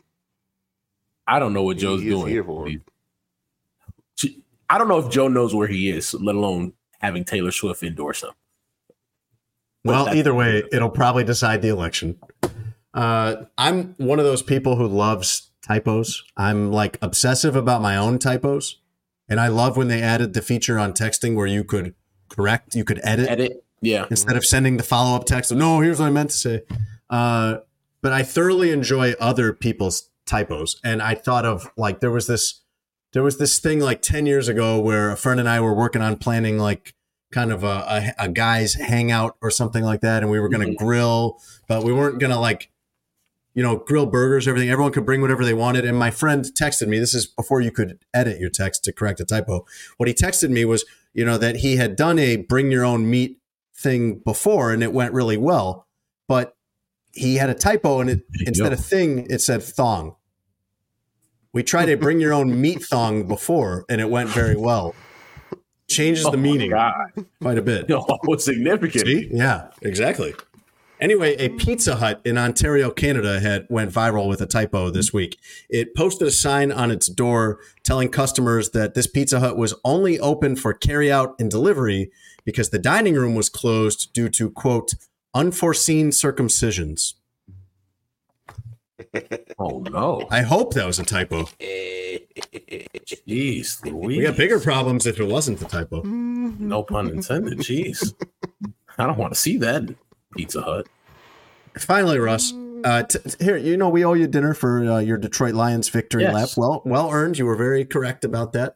I don't know what Joe's he doing. I don't know if Joe knows where he is, let alone having Taylor Swift endorse him.
Well, either way, it'll probably decide the election. Uh, I'm one of those people who loves typos. I'm like obsessive about my own typos. And I love when they added the feature on texting where you could correct, you could edit.
Edit. Yeah.
Instead of sending the follow up text, no, here's what I meant to say. Uh, but I thoroughly enjoy other people's typos. And I thought of like there was this there was this thing like 10 years ago where a friend and I were working on planning like kind of a, a, a guy's hangout or something like that. And we were going to mm-hmm. grill, but we weren't going to like, you know, grill burgers, everything. Everyone could bring whatever they wanted. And my friend texted me, this is before you could edit your text to correct a typo. What he texted me was, you know, that he had done a bring your own meat thing before and it went really well. But he had a typo and it instead of thing, it said thong. We tried a bring your own meat thong before, and it went very well. Changes the oh meaning quite a bit. *laughs*
Oh, significant.
See? Yeah, exactly. Anyway, a Pizza Hut in Ontario, Canada had went viral with a typo this week. It posted a sign on its door telling customers that this Pizza Hut was only open for carryout and delivery because the dining room was closed due to quote unforeseen circumcisions.
Oh *laughs* no!
I hope that was a typo.
Jeez, Louise.
we got bigger problems if it wasn't the typo.
No pun intended. Jeez, I don't want to see that Pizza Hut.
Finally, Russ. Uh, t- t- here, you know, we owe you dinner for uh, your Detroit Lions victory yes. lap. Well, well earned. You were very correct about that.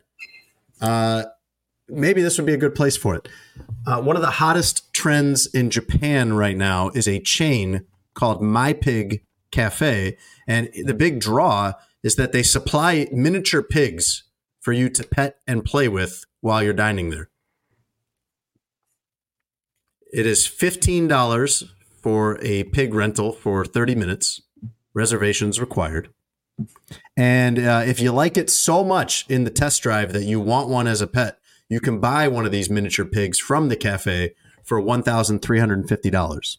Uh, maybe this would be a good place for it. Uh, one of the hottest trends in Japan right now is a chain called My Pig cafe. And the big draw is that they supply miniature pigs for you to pet and play with while you're dining there. It is $15 for a pig rental for 30 minutes, reservations required. And uh, if you like it so much in the test drive that you want one as a pet, you can buy one of these miniature pigs from the cafe for $1,350.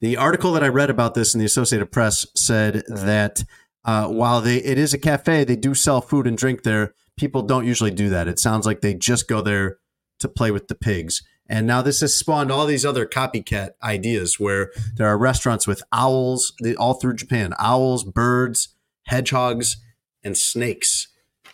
The article that I read about this in the Associated Press said that uh, while they it is a cafe, they do sell food and drink there. People don't usually do that. It sounds like they just go there to play with the pigs. And now this has spawned all these other copycat ideas where there are restaurants with owls all through Japan, owls, birds, hedgehogs, and snakes.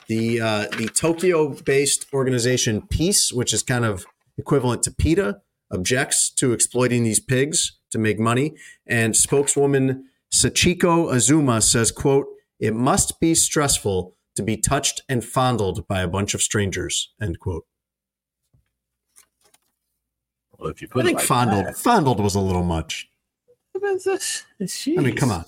The uh, the Tokyo-based organization Peace, which is kind of equivalent to PETA, objects to exploiting these pigs to make money. And spokeswoman Sachiko Azuma says, quote, it must be stressful to be touched and fondled by a bunch of strangers, end quote.
Well, if you put
I think
like
fondled
that.
fondled was a little much. I mean, come on.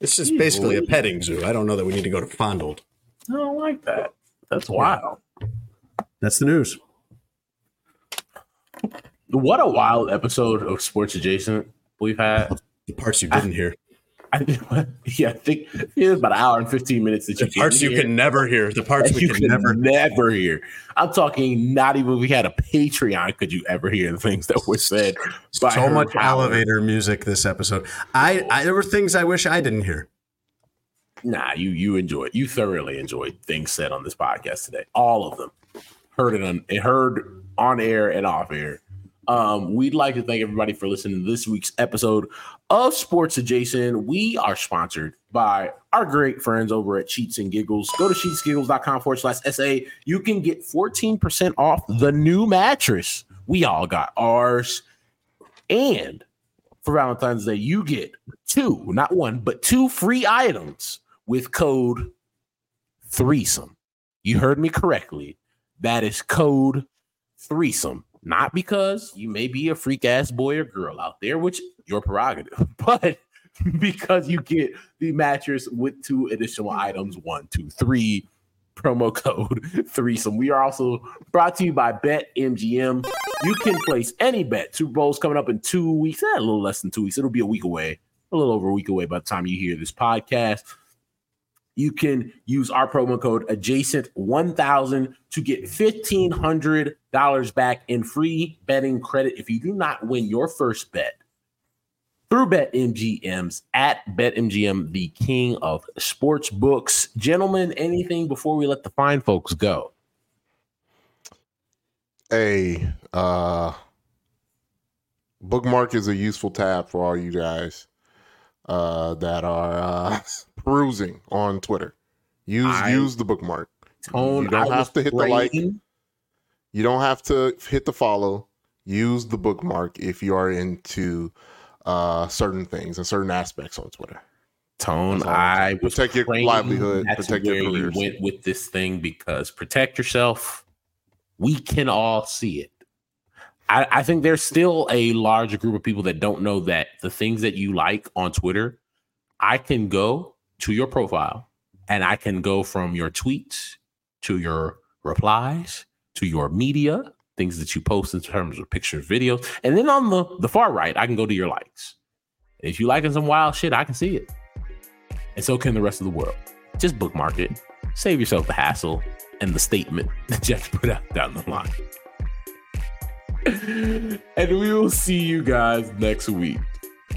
This is basically a petting zoo. I don't know that we need to go to fondled.
I don't like that. That's wild.
That's the news.
What a wild episode of Sports Adjacent we've had.
The parts you didn't I, hear.
I, *laughs* yeah, I think it was about an hour and 15 minutes that
the
you
parts you
hear.
can never hear. The parts
you
can,
can
never
never hear. I'm talking not even if we had a Patreon could you ever hear the things that were said.
so much power. elevator music this episode. I, I there were things I wish I didn't hear.
Nah, you you enjoyed you thoroughly enjoyed things said on this podcast today. All of them. Heard it on heard on air and off air. Um, we'd like to thank everybody for listening to this week's episode of Sports Adjacent. We are sponsored by our great friends over at Sheets and Giggles. Go to sheetsgiggles.com forward slash SA. You can get 14% off the new mattress. We all got ours. And for Valentine's Day, you get two, not one, but two free items with code threesome. You heard me correctly. That is code threesome. Not because you may be a freak ass boy or girl out there, which your prerogative, *laughs* but because you get the mattress with two additional items one, two, three promo code *laughs* threesome. We are also brought to you by BetMGM. You can place any bet. Super Bowl's coming up in two weeks, eh, a little less than two weeks. It'll be a week away, a little over a week away by the time you hear this podcast. You can use our promo code adjacent 1000 to get $1,500 back in free betting credit if you do not win your first bet through BetMGM's at BetMGM, the king of sports books. Gentlemen, anything before we let the fine folks go?
A uh, bookmark is a useful tab for all you guys uh, that are uh, *laughs* perusing on Twitter. Use
I-
use the bookmark.
Tone,
you don't
I
have to hit the like. You don't have to hit the follow. Use the bookmark if you are into uh, certain things and certain aspects on Twitter.
Tone, I was
Protect your livelihood,
That's
protect your
where you went with this thing because protect yourself. We can all see it. I, I think there's still a large group of people that don't know that the things that you like on Twitter, I can go to your profile and I can go from your tweets to your replies to your media, things that you post in terms of pictures, videos, and then on the the far right, I can go to your likes. If you liking some wild shit, I can see it and so can the rest of the world. Just bookmark it. Save yourself the hassle and the statement *laughs* that to put out down the line. *laughs* and we will see you guys next week.